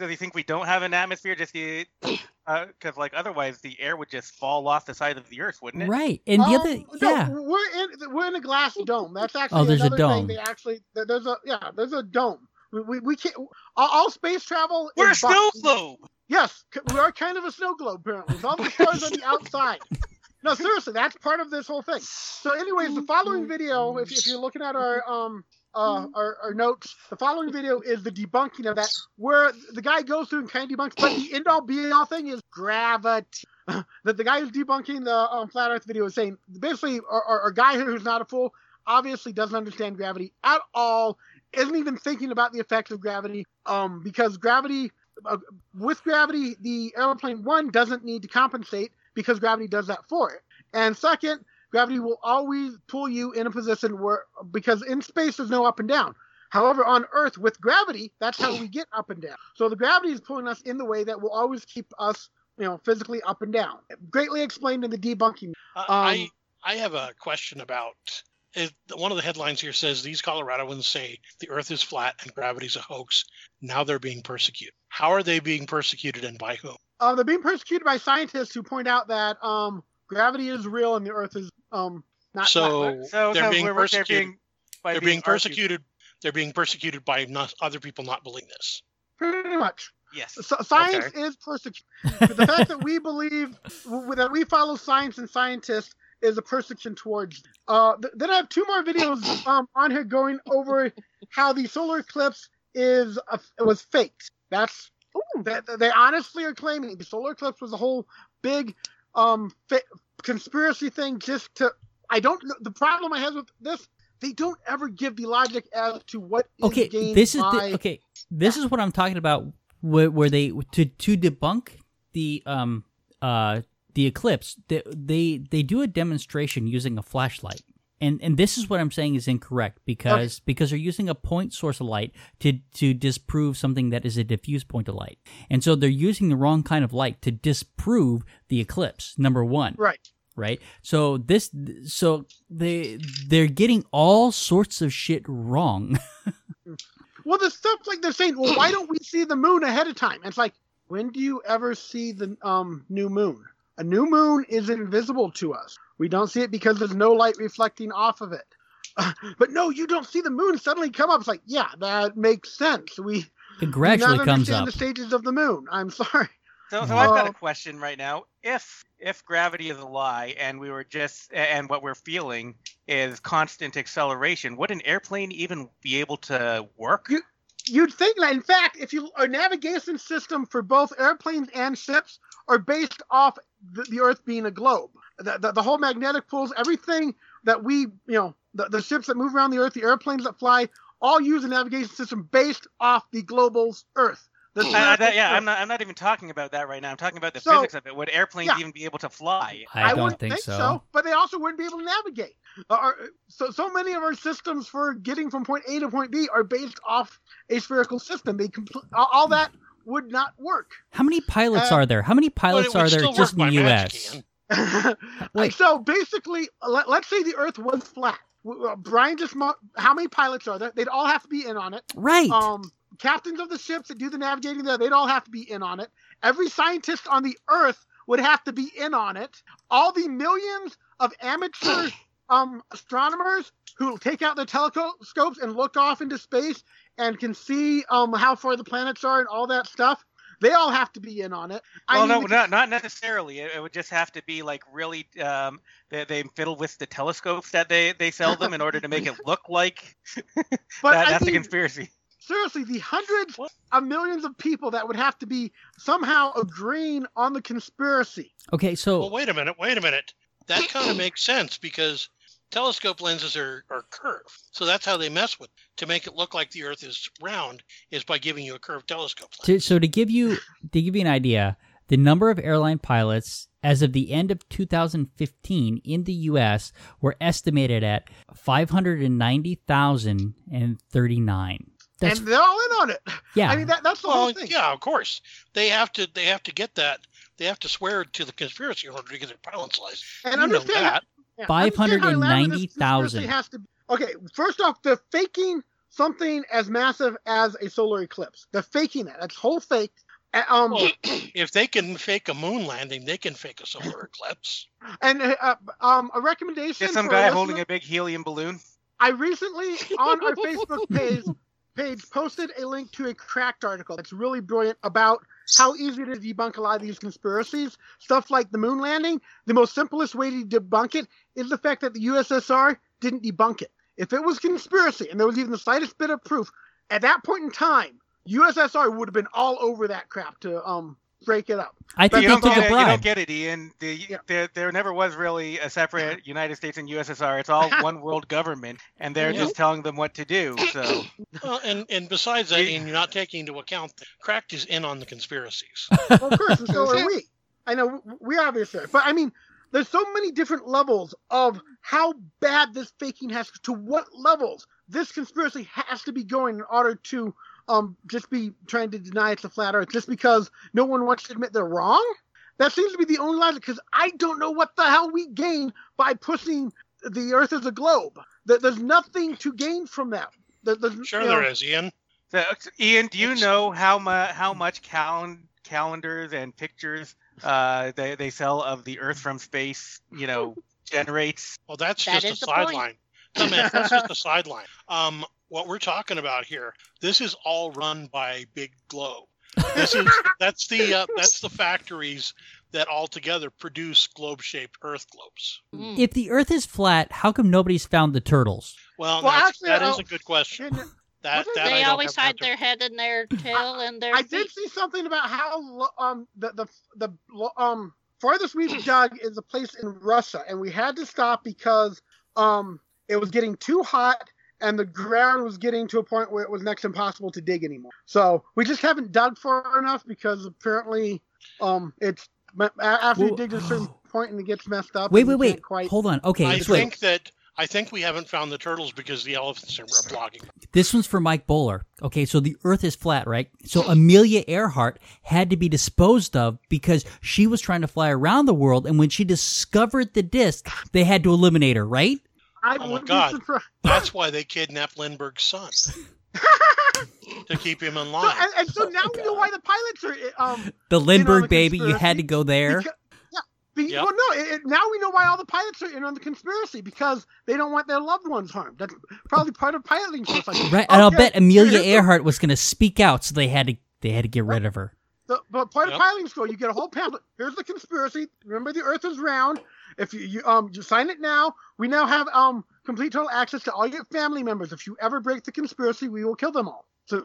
uh, do you think we don't have an atmosphere? Just because like otherwise the air would just fall off the side of the earth, wouldn't it? Right. And the Um, other, no, yeah. we're in we're in a glass dome. That's actually Oh, there's a dome. thing. They actually there's a yeah there's a dome. We we, we can't all, all space travel. We're a is snow bu- globe. Yes, we are kind of a snow globe apparently. With all the stars on the outside. No, seriously, that's part of this whole thing. So, anyways, the following video, if, if you're looking at our um uh our, our notes, the following video is the debunking of that, where the guy goes through and kind of debunks, but the end all be all thing is gravity. that the guy who's debunking the um, flat Earth video is saying basically, our guy here who's not a fool obviously doesn't understand gravity at all, isn't even thinking about the effects of gravity, um, because gravity uh, with gravity, the airplane one doesn't need to compensate because gravity does that for it. And second, gravity will always pull you in a position where because in space there's no up and down. However, on Earth with gravity, that's how we get up and down. So the gravity is pulling us in the way that will always keep us, you know, physically up and down. Greatly explained in the debunking. Uh, Um, I I have a question about. It, one of the headlines here says these Coloradoans say the Earth is flat and gravity's a hoax. Now they're being persecuted. How are they being persecuted and by whom? Uh, they're being persecuted by scientists who point out that um, gravity is real and the Earth is um, not. So So they're so being we're, we're- they're persecuted. being by they're being argued- persecuted. They're being persecuted by not, other people not believing this. Pretty much. Yes. So, science is persecution. the fact that we believe that we follow science and scientists is a persecution towards. Uh, th- then I have two more videos um, on here going over how the solar eclipse is a, was faked. That's that they honestly are claiming the solar eclipse was a whole big um fa- conspiracy thing just to. I don't know. The problem I have with this, they don't ever give the logic as to what Okay, this is the, okay. This is what I'm talking about. Where, where they to to debunk the um uh the eclipse, they, they they do a demonstration using a flashlight. And and this is what I'm saying is incorrect because because they're using a point source of light to to disprove something that is a diffuse point of light. And so they're using the wrong kind of light to disprove the eclipse. Number 1 right. right? So this, so they they're getting all sorts of shit wrong. Well, the stuff like they're saying, well, why don't we see the moon ahead of time? And it's like, when do you ever see the um new moon? A new moon is invisible to us. We don't see it because there's no light reflecting off of it. Uh, but no, you don't see the moon suddenly come up. It's like, yeah, that makes sense. We It do gradually not comes up. the stages of the moon. I'm sorry. So, so I've got Uh, a question right now. If if gravity is a lie and we were just and what we're feeling is constant acceleration, would an airplane even be able to work? You- You'd think that, in fact, if you a navigation system for both airplanes and ships are based off the, the Earth being a globe. The, the, the whole magnetic poles, everything that we, you know, the, the ships that move around the Earth, the airplanes that fly, all use a navigation system based off the global's Earth. The Uh, spherical that- yeah, I'm not. I'm not even talking about that right now. I'm talking about the So- physics of it. Would airplanes yeah. even be able to fly? I, don't wouldn't think, so. But they also wouldn't be able to navigate. Uh, our- so, so many of our systems for getting from point A to point B are based off a spherical system. They compl- all, all that would not work. How many pilots Uh, are there? How many pilots But it would are there just in the U.S.? magic, Wait. So basically, let, let's say the Earth was flat. Uh, Brian just mo- how many pilots are there? They'd all have to be in on it. Right. Um, captains of the ships that do the navigating there, they'd all have to be in on it. Every scientist on the Earth would have to be in on it. All the millions of amateur um, astronomers who take out their telescopes and look off into space and can see um, how far the planets are and all that stuff. They all have to be in on it. I Well, mean, no, the- not not necessarily. It, it would just have to be like really. Um, they, they fiddle with the telescopes that they, they sell them in order to make it look like but that, I that's a conspiracy. Seriously, the hundreds What? of millions of people that would have to be somehow agreeing on the conspiracy. Okay, so Well, wait a minute. Wait a minute. That kind of makes sense because telescope lenses are, are curved. So that's how they mess with to make it look like the Earth is round is by giving you a curved telescope lens. to, so to give you to give you an idea, the number of airline pilots as of the end of 2015 in the U.S. were estimated at 590,039. That's and they're all in on it. yeah. I mean, that, that's the whole thing. yeah, of course. They have to. They have to get that. They have to swear to the conspiracy in order to get their pilot's license. And you know understand that. Yeah, understand how elaborate this 590,000. has to be. Okay, first off, they're faking something as massive as a solar eclipse. They're faking that. That's whole fake. Uh, Um, Well, if they can fake a moon landing, they can fake a solar eclipse. and uh, um, a recommendation. Just some for guy listener- holding a big helium balloon. I recently on our Facebook page page posted a link to a cracked article that's really brilliant about how easy to debunk a lot of these conspiracies. Stuff like the moon landing. The most simplest way to debunk it is the fact that the USSR didn't debunk it. If it was conspiracy and there was even the slightest bit of proof, at that point in time, USSR would have been all over that crap to um break it up. I But think you don't, get it, you don't get it, Ian. The, Yeah. there, there never was really a separate United States and USSR. It's all one world government, and they're Yeah. just telling them what to do. So Well, and and besides that, Yeah. and you're not taking into account that Cracked is in on the conspiracies. Well, of course, and so are we. I know w- we obviously are. But I mean, there's so many different levels of how bad this faking has to what levels this conspiracy has to be going in order to um just be trying to deny it's a flat earth just because no one wants to admit they're wrong. That seems to be the only logic because I don't know what the hell we gain by pushing the earth as a globe. There- There's nothing to gain from that. There- there's- Sure, you know, there is, Ian. So, Ian, do you It's- know how much how much cal- calendars and pictures uh, they they sell of the Earth from space? You know, generates. Well, that's That just a is the point. sideline. No, man, that's just a sideline. Um, what we're talking about here, this is all run by Big Globe. This is that's the uh, that's the factories that all together produce globe-shaped Earth globes. Mm. If the Earth is flat, how come nobody's found the turtles? Well, Well, that's, actually, that is uh, a good question. and- That, what is- that I they don't always hide their head in their tail and their I feet. did see something about how um the the the um farthest we've dug is a place in Russia, and we had to stop because um it was getting too hot and the ground was getting to a point where it was next impossible to dig anymore. So we just haven't dug far enough because apparently um it's a- after you dig to a certain point and it gets messed up. Wait, wait, wait. Quite... Hold on. Okay, I let's wait. think that I think we haven't found the turtles because the elephants are blocking. This one's for Mike Bowler. Okay, so the Earth is flat, right? So Amelia Earhart had to be disposed of because she was trying to fly around the world, and when she discovered the disc, they had to eliminate her, right? I Oh my wouldn't God. be surprised. That's why they kidnapped Lindbergh's son to keep him in So, line. and, and so now we know why the pilots are um The Lindbergh the baby, you had to go there. Because, yeah. Be, Yep. Well, no. It, it- now we know why all the pilots are in on the conspiracy because they don't want their loved ones harmed. That's probably part of piloting. stuff like, Right, and I'll okay, bet Amelia Earhart was going to speak out, so they had to they had to get rid of her. the- but part Yep. of piloting school, you get a whole pamphlet. Here's the conspiracy. Remember, the Earth is round. If you, you um you sign it now, we now have um complete total access to all your family members. If you ever break the conspiracy, we will kill them all. So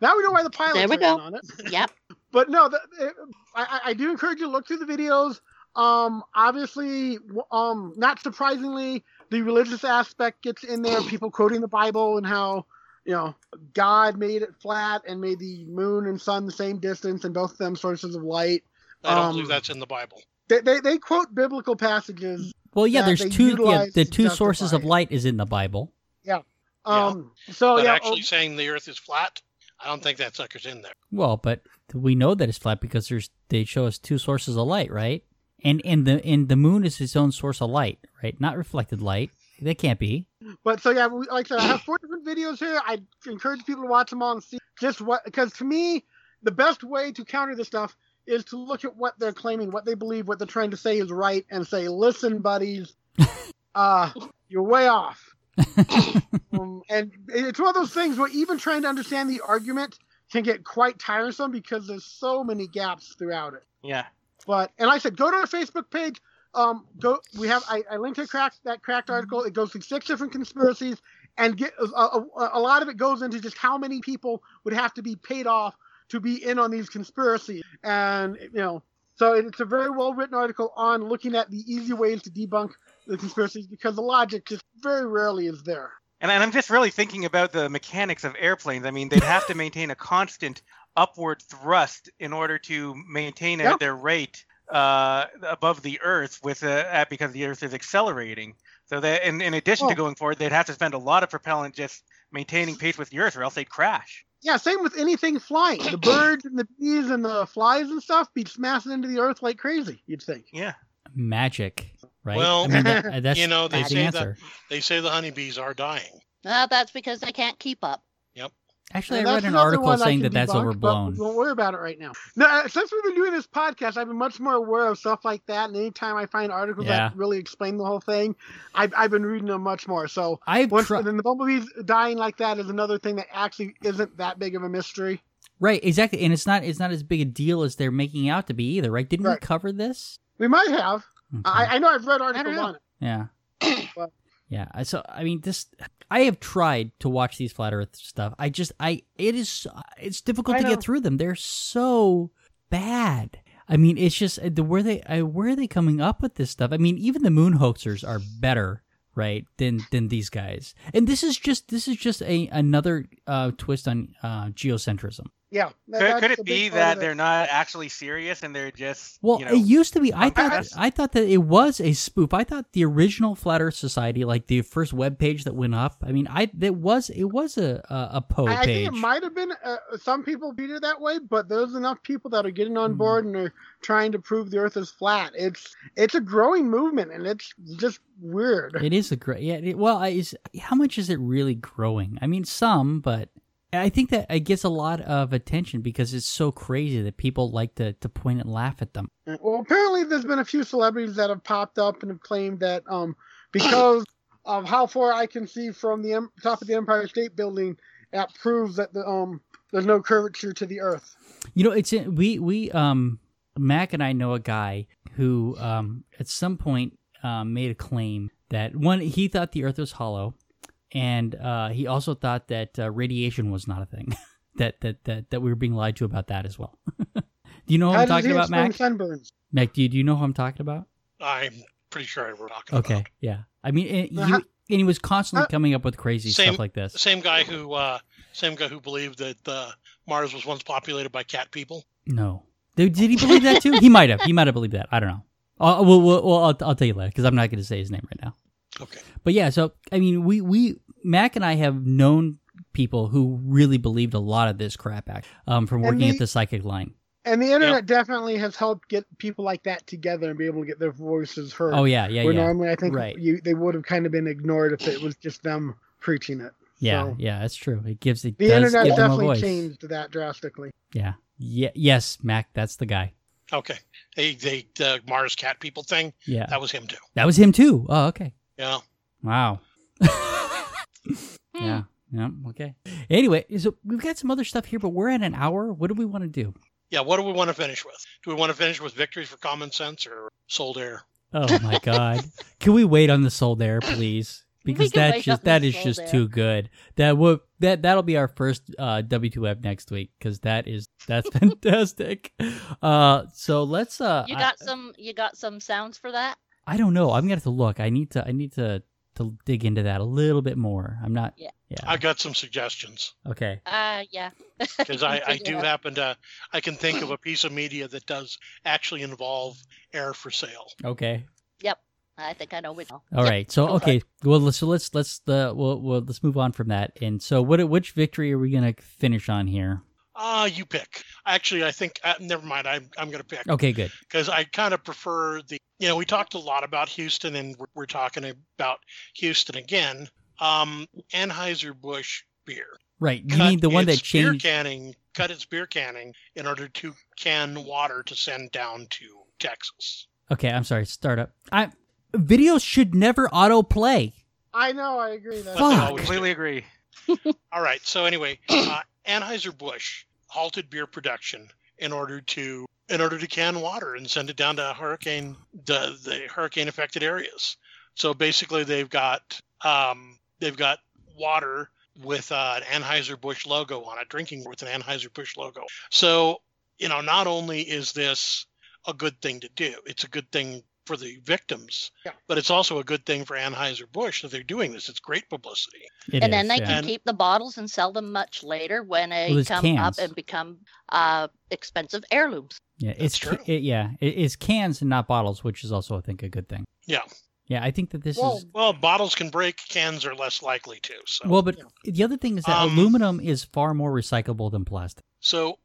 now we know why the pilots There we go. on it. Yep. but no, the, it, I, I- I do encourage you to look through the videos. Um, obviously, um, not surprisingly, the religious aspect gets in there. People quoting the Bible and how you know God made it flat and made the moon and sun the same distance, and both of them sources of light. I don't um, believe that's in the Bible. They, they, they quote biblical passages. Well, yeah, there's two. Yeah, the two sources of light is in the Bible. Yeah. Um, so but yeah, actually oh, saying the Earth is flat, I don't think that sucker's in there. Well, but we know that it's flat because there's they show us two sources of light, right? And and the and the moon is its own source of light, right? Not reflected light. That can't be. But so yeah, we, like I said, I have four different videos here. I encourage people to watch them all and see just what because to me, the best way to counter this stuff is to look at what they're claiming, what they believe, what they're trying to say is right, and say, "Listen, buddies, uh, you're way off." um, and it's one of those things where even trying to understand the argument can get quite tiresome because there's so many gaps throughout it. Yeah. But and like I said, go to our Facebook page. Um, go. We have I, I linked to crack that cracked article. It goes through six different conspiracies, and get a, a, a lot of it goes into just how many people would have to be paid off to be in on these conspiracies, and you know. So it's a very well written article on looking at the easy ways to debunk the conspiracies because the logic just very rarely is there. And, and I'm just really thinking about the mechanics of airplanes. I mean, they'd have to maintain a constant upward thrust in order to maintain Yep. at their rate uh, above the Earth with uh, at- because the Earth is accelerating. So that in, in addition Oh. to going forward, they'd have to spend a lot of propellant just maintaining pace with the Earth, or else they'd crash. Yeah, same with anything flying. The birds and the bees and the flies and stuff be smashing into the earth like crazy. You'd think. Yeah. Magic, right? Well, I mean, that, that's you know, they that's the say answer. that they say the honeybees are dying. Uh, that's because they can't keep up. Actually, And I read an article saying that that's debunk, but overblown. Don't worry about it right now. No, uh, since we've been doing this podcast, I've been much more aware of stuff like that. And anytime I find articles Yeah. that really explain the whole thing, I've, I've been reading them much more. So I've once tri- then the bumblebees dying like that is another thing that actually isn't that big of a mystery. right, exactly, and it's not it's not as big a deal as they're making out to be either, right? Didn't we cover this? We might have. Okay. I, I know I've read articles on it. Yeah. But- yeah. So I mean, this I have tried to watch these flat Earth stuff. I just I it is it's difficult I to know. get through them. They're so bad. I mean, it's just the where they I, where are they coming up with this stuff? I mean, even the moon hoaxers are better, right, than than these guys. And this is just this is just a another uh, twist on uh, geocentrism. Yeah. Could, could it be that it. they're not actually serious and they're just Well, you know, it used to be. I thought purpose? I thought that it was a spoof. I thought the original Flat Earth Society, like the first web page that went up. I mean, I it was it was a a, a Poe I, I think it might have been uh, some people viewed it that way, but there's enough people that are getting on Hmm. board and are trying to prove the Earth is flat. It's it's a growing movement, and it's just weird. It is a great. Yeah. It, well, I- is how much is it really growing? I mean, some, but I think that it gets a lot of attention because it's so crazy that people like to to point and laugh at them. Well, apparently there's been a few celebrities that have popped up and have claimed that um because of how far I can see from the em- top of the Empire State Building, that proves that the um there's no curvature to the Earth. You know, it's we we um Mac and I know a guy who um at some point um, made a claim that one he thought the Earth was hollow, and uh, he also thought that uh, radiation was not a thing. that, that that that we were being lied to about that as well. do you know what How I'm talking about, explain Mac? sunburns? Mac, do you, do you know who I'm talking about? I'm pretty sure we're talking about. Okay, about. yeah. I mean, and he, Uh-huh. and he was constantly Uh, coming up with crazy Same- stuff like this. The same guy who, uh, same guy who believed that uh, Mars was once populated by cat people. No, did, did he believe that too? He might have. He might have believed that. I don't know. Uh, well, well, well I'll, I'll tell you later because I'm not going to say his name right now. Okay. But yeah, so I mean, we we Mac and I have known people who really believed a lot of this crap act um, from And working at the- the psychic line. And the internet definitely has helped get people like that together and be able to get their voices heard. Oh yeah, yeah, Where yeah, normally I think Right. you they would have kind of been ignored if it was just them preaching it. yeah, so- yeah. That's true. It gives it The internet give them a definitely voice. changed that drastically. Yeah, yeah, yes, Mac. That's the guy. Okay. They, they, the Mars cat people thing, Yeah, that was him too. that was him too. Oh, okay. Yeah. Wow. yeah. Yeah. Okay. Anyway, so we've got some other stuff here, but we're at an hour. What do we want to do? Yeah. What do we want to finish with? Do we want to finish with victories for common sense or sold air? Oh my god. Can we wait on the sold air, please? Because that's just on that the is sold just air. too good. That will that that'll be our first uh W2F next week because that is that's fantastic. Uh so let's uh You I- got some. You got some sounds for that. I, don't know. I'm gonna have to look. I need to I need to to dig into that a little bit more. I'm not Yeah. Yeah. I've got some suggestions Okay. Uh, yeah. because I, I do out. happen to, I can think of a piece of media that does actually involve air for sale. Okay. Yep. I think I know which. All right. So okay. Well, so let's let's uh, we'll, we'll let's move on from that. And so, what which victory are we gonna finish on here? Uh, you pick. Actually, I think. Uh, never mind. I'm I'm gonna pick Okay, good. because I kind of prefer the. You know, we talked a lot about Houston, and we're, we're talking about Houston again. Um, Anheuser Busch beer. Right. You cut mean the one that its beer canning, cut its beer canning in order to can water to send down to Texas. Okay, I'm sorry. Start up. I videos should never autoplay. I know, I agree. That's But they Fuck. always do. Completely agree. All right. So anyway, uh, Anheuser Busch halted beer production in order to in order to can water and send it down to hurricane the the hurricane affected areas. So basically, they've got um, they've got water with uh, an Anheuser Busch logo on it, drinking with an Anheuser Busch logo. So you know, not only is this a good thing to do, it's a good thing for the victims, Yeah. but it's also a good thing for Anheuser Busch that they're doing this. It's great publicity. It and then they yeah. can And- keep the bottles and sell them much later when they Well, come cans. up and become uh, expensive heirlooms. Yeah, it's true. It, yeah, it is cans and not bottles, which is also I think a good thing. Yeah. Yeah, I think that this Well, is Well, bottles can break, cans are less likely to. So, well, but the other thing is that Um, aluminum is far more recyclable than plastic. so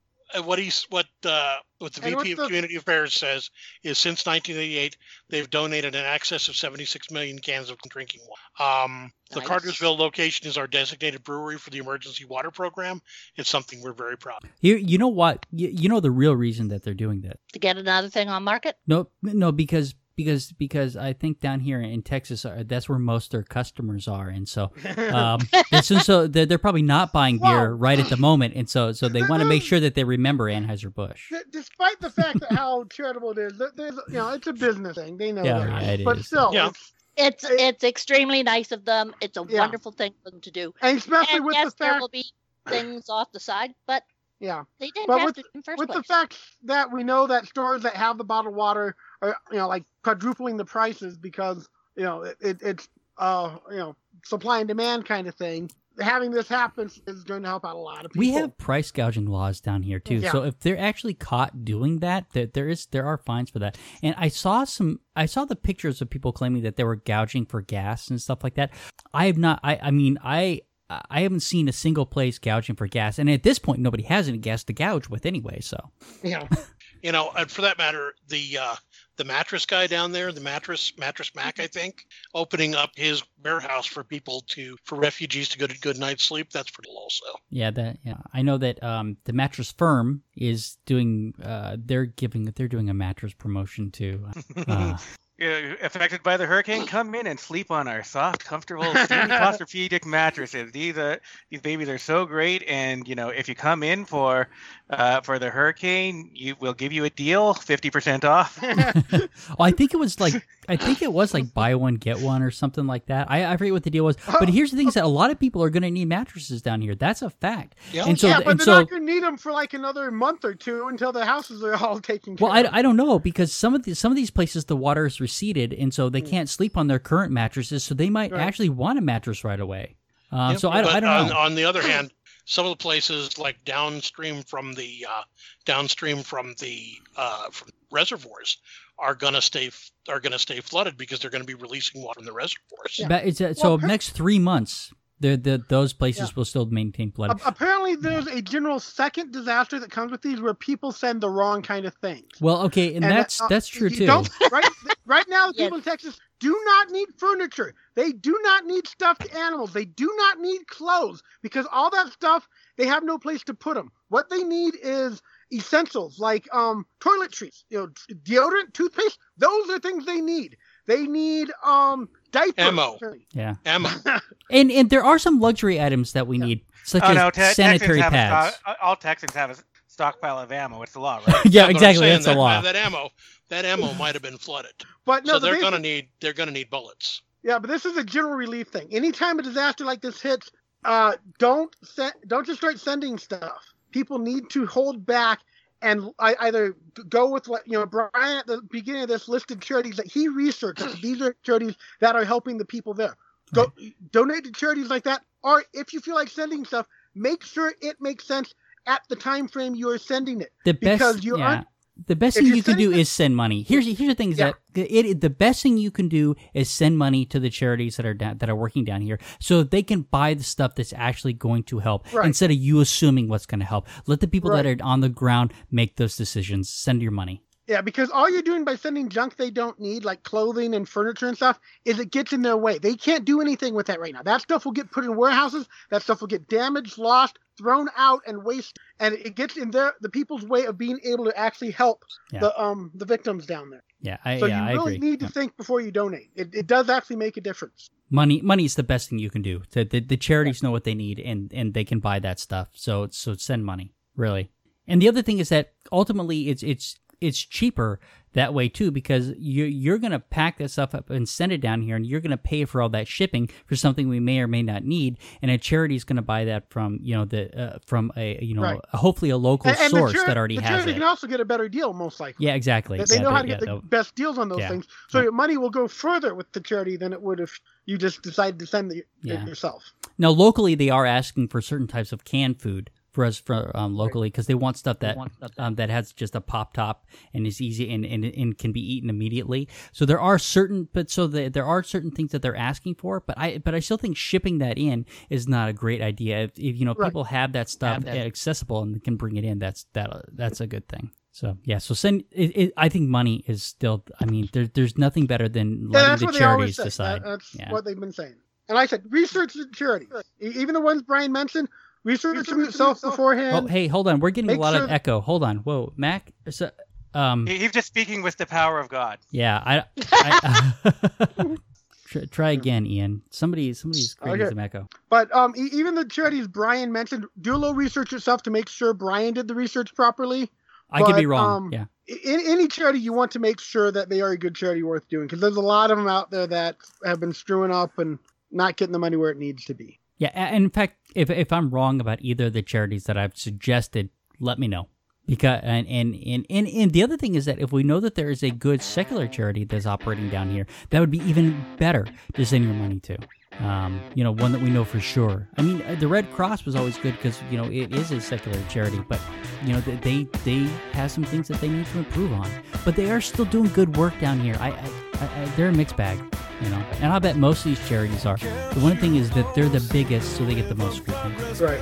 what he's what uh, what the And what's VP of the- Community Affairs says is since 1988 they've donated in excess of 76 million cans of drinking water. Um, the Nice. Cartersville location is our designated brewery for the emergency water program. It's something we're very proud. of. You you know what? You, you know the real reason that they're doing that. To get another thing on market, No, no, because because because I think down here in Texas, uh, that's where most of their customers are, and so um, and so, so they're, they're probably not buying beer Well- right at the moment, and so so they want to make sure that they remember Anheuser Busch. D- despite the fact that how charitable it is, there's you know it's a business thing. They know Yeah, that. yeah, it but is. still, Yeah. it's, it's It- it's extremely nice of them. It's a Yeah. wonderful thing for them to do. and especially And with yes, the there will be things off the side, but yeah, they didn't But have with- to in the first with place. the fact that we know that stores that have the bottled water are you know like quadrupling the prices because you know it, it, it's uh you know supply and demand kind of thing. Having this happen is going to help out a lot of people. We have price gouging laws down here too. Yeah. So if they're actually caught doing that, that there is there are fines for that. And I saw some I saw the pictures of people claiming that they were gouging for gas and stuff like that. I have not I I mean I I haven't seen a single place gouging for gas. And at this point nobody has any gas to gouge with anyway, so yeah. You know, and for that matter, the uh, the mattress guy down there, the mattress mattress Mack, I think, opening up his warehouse for people to for refugees to go to good night's sleep. That's pretty cool also. yeah, that yeah. I know that um the mattress firm is doing uh they're giving they're doing a mattress promotion too. Uh, Uh, affected by the hurricane, come in and sleep on our soft, comfortable, semi-claustrophobic mattresses. These are these babies are so great, and you know if you come in for uh, for the hurricane, you will give you a deal, fifty percent off. oh, I think it was like I think it was like buy one get one or something like that. I, I forget what the deal was. But here's the thing: is that a lot of people are going to need mattresses down here. That's a fact. Yeah. And so yeah, but and they're so not going to need them for like another month or two until the houses are all taken care well, I, of. I don't know because some of the some of these places the water is receded and so they can't sleep on their current mattresses. So they might. Right. actually want a mattress right away. Uh, Yep. so I, But I don't on, know. on the other hand, some of the places like downstream from the uh, downstream from the uh, from reservoirs are gonna stay are gonna stay flooded because they're gonna be releasing water from the reservoirs. Yeah. But it's, uh, so Well, per- next three months, the, the those places Yeah. will still maintain flood. A- apparently, there's a general second disaster that comes with these where people send the wrong kind of things. Well, okay, and, And, that's uh, that's true too. Don't, right, right now, the Yeah. people in Texas do not need furniture. They do not need stuffed animals. They do not need clothes because all that stuff they have no place to put them. What they need is essentials like um, toiletries, you know, deodorant, toothpaste. Those are things they need. They need um, diapers. Ammo. Yeah, Emma, and and there are some luxury items that we need, such oh as no, te- sanitary Texans pads. stock, all Texans have a stockpile of ammo. It's the law, right? yeah, But exactly. saying That's a that, law. That ammo, that ammo might have been flooded, But no, so the they're basic- gonna need they're gonna need bullets. Yeah, but this is a general relief thing. Anytime a disaster like this hits, uh, don't se- don't just start sending stuff. People need to hold back and I, either go with what you know. Brian at the beginning of this listed charities that he researched. These are charities that are helping the people there. Go donate to charities like that, or if you feel like sending stuff, make sure it makes sense at the time frame you are sending it. the best, because you yeah, aren't- the best If thing you're can do is send money. Here's here's the thing: is Yeah. that it, it- the best thing you can do is send money to the charities that are down, that are working down here, so that they can buy the stuff that's actually going to help, Right. instead of you assuming what's going to help. Let the people that are on the ground make those decisions. Send your money. Yeah, because all you're doing by sending junk they don't need, like clothing and furniture and stuff, is it gets in their way. They can't do anything with that right now. That stuff will get put in warehouses. That stuff will get damaged, lost, thrown out, and wasted. And it gets in their the people's way of being able to actually help Yeah. the um the victims down there. Yeah, I, So yeah, you really need to Yeah. think before you donate. It, it does actually make a difference. Money, money is the best thing you can do. The, the, the charities know what they need, and, and they can buy that stuff. So so send money, really. And the other thing is that ultimately it's it's it's cheaper that way too because you you're gonna pack that stuff up and send it down here, and you're gonna pay for all that shipping for something we may or may not need, and a charity's gonna buy that from you know the uh, from a you know Right. hopefully a local And, and source chari- that already the has charity it. can also get a better deal, most likely. Yeah, exactly. They, they Yeah, know how they- to get the they'll- best deals on those Yeah. things. So your money will go further with the charity than it would if you just decided to send it Yeah. yourself. Now, locally, they are asking for certain types of canned food for us for um, locally because they want stuff that um, that has just a pop top and is easy and, and, and can be eaten immediately. So there are certain, but so the, there are certain things that they're asking for. But I but I still think shipping that in is not a great idea. If, if you know Right. people have that stuff accessible and can bring it in, that's that that's a good thing. So yeah, so send. It, it, I think money is still. I mean, there, there's nothing better than letting that's the what they always charities decide. That- that's yeah. what they've been saying. And like I said, research the charity. E- Even the ones Brian mentioned, research them yourself beforehand. Oh, hey, hold on. We're getting a lot sure of echo. Hold on. Whoa, Mac. So, um, He- He's just speaking with the power of God. yeah, I. I try, try again, Ian. Somebody, somebody's creating Okay. some echo. But um, e- even the charities Brian mentioned, do a little research yourself to make sure Brian did the research properly. I could be wrong. um, yeah, In any charity, you want to make sure that they are a good charity worth doing because there's a lot of them out there that have been screwing up and not getting the money where it needs to be. Yeah. And in fact, if if I'm wrong about either of the charities that I've suggested, let me know. Because and and, and and and the other thing is that if we know that there is a good secular charity that's operating down here, that would be even better to send your money to. Um, you know, one that we know for sure. I mean, uh, the Red Cross was always good because you know it is a secular charity, but you know they they, they have some things that they need to improve on. But they are still doing good work down here. I, I, I, I they're a mixed bag, you know, and I bet most of these charities are. The one thing is that they're the biggest, so they get the most scrutiny. Right.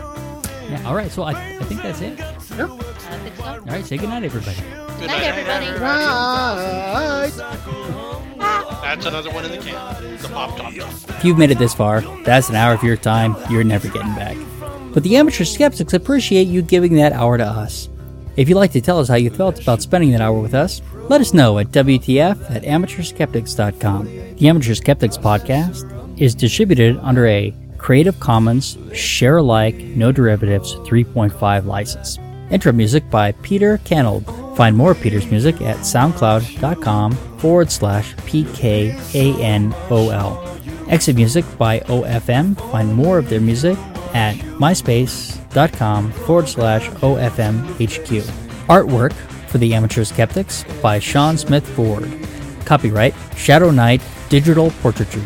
Yeah. All right. So I, I think that's it. I think so. All right. Say goodnight, everybody. Good Night, night. everybody. Right. That's another one in the can. The pop top. If you've made it this far, that's an hour of your time you're never getting back. But the amateur skeptics appreciate you giving that hour to us. If you'd like to tell us how you felt about spending that hour with us, let us know at WTF at amateurskeptics.com. The Amateur Skeptics podcast is distributed under a Creative Commons Share Alike No Derivatives 3.5 license. Intro music by Peter Canold. Find more of Peter's music at soundcloud.com forward slash PKANOL. Exit music by OFM. Find more of their music at myspace.com forward slash OFMHQ. Artwork for the Amateur Skeptics by Sean Smith Ford. Copyright Shadow Knight Digital Portraiture.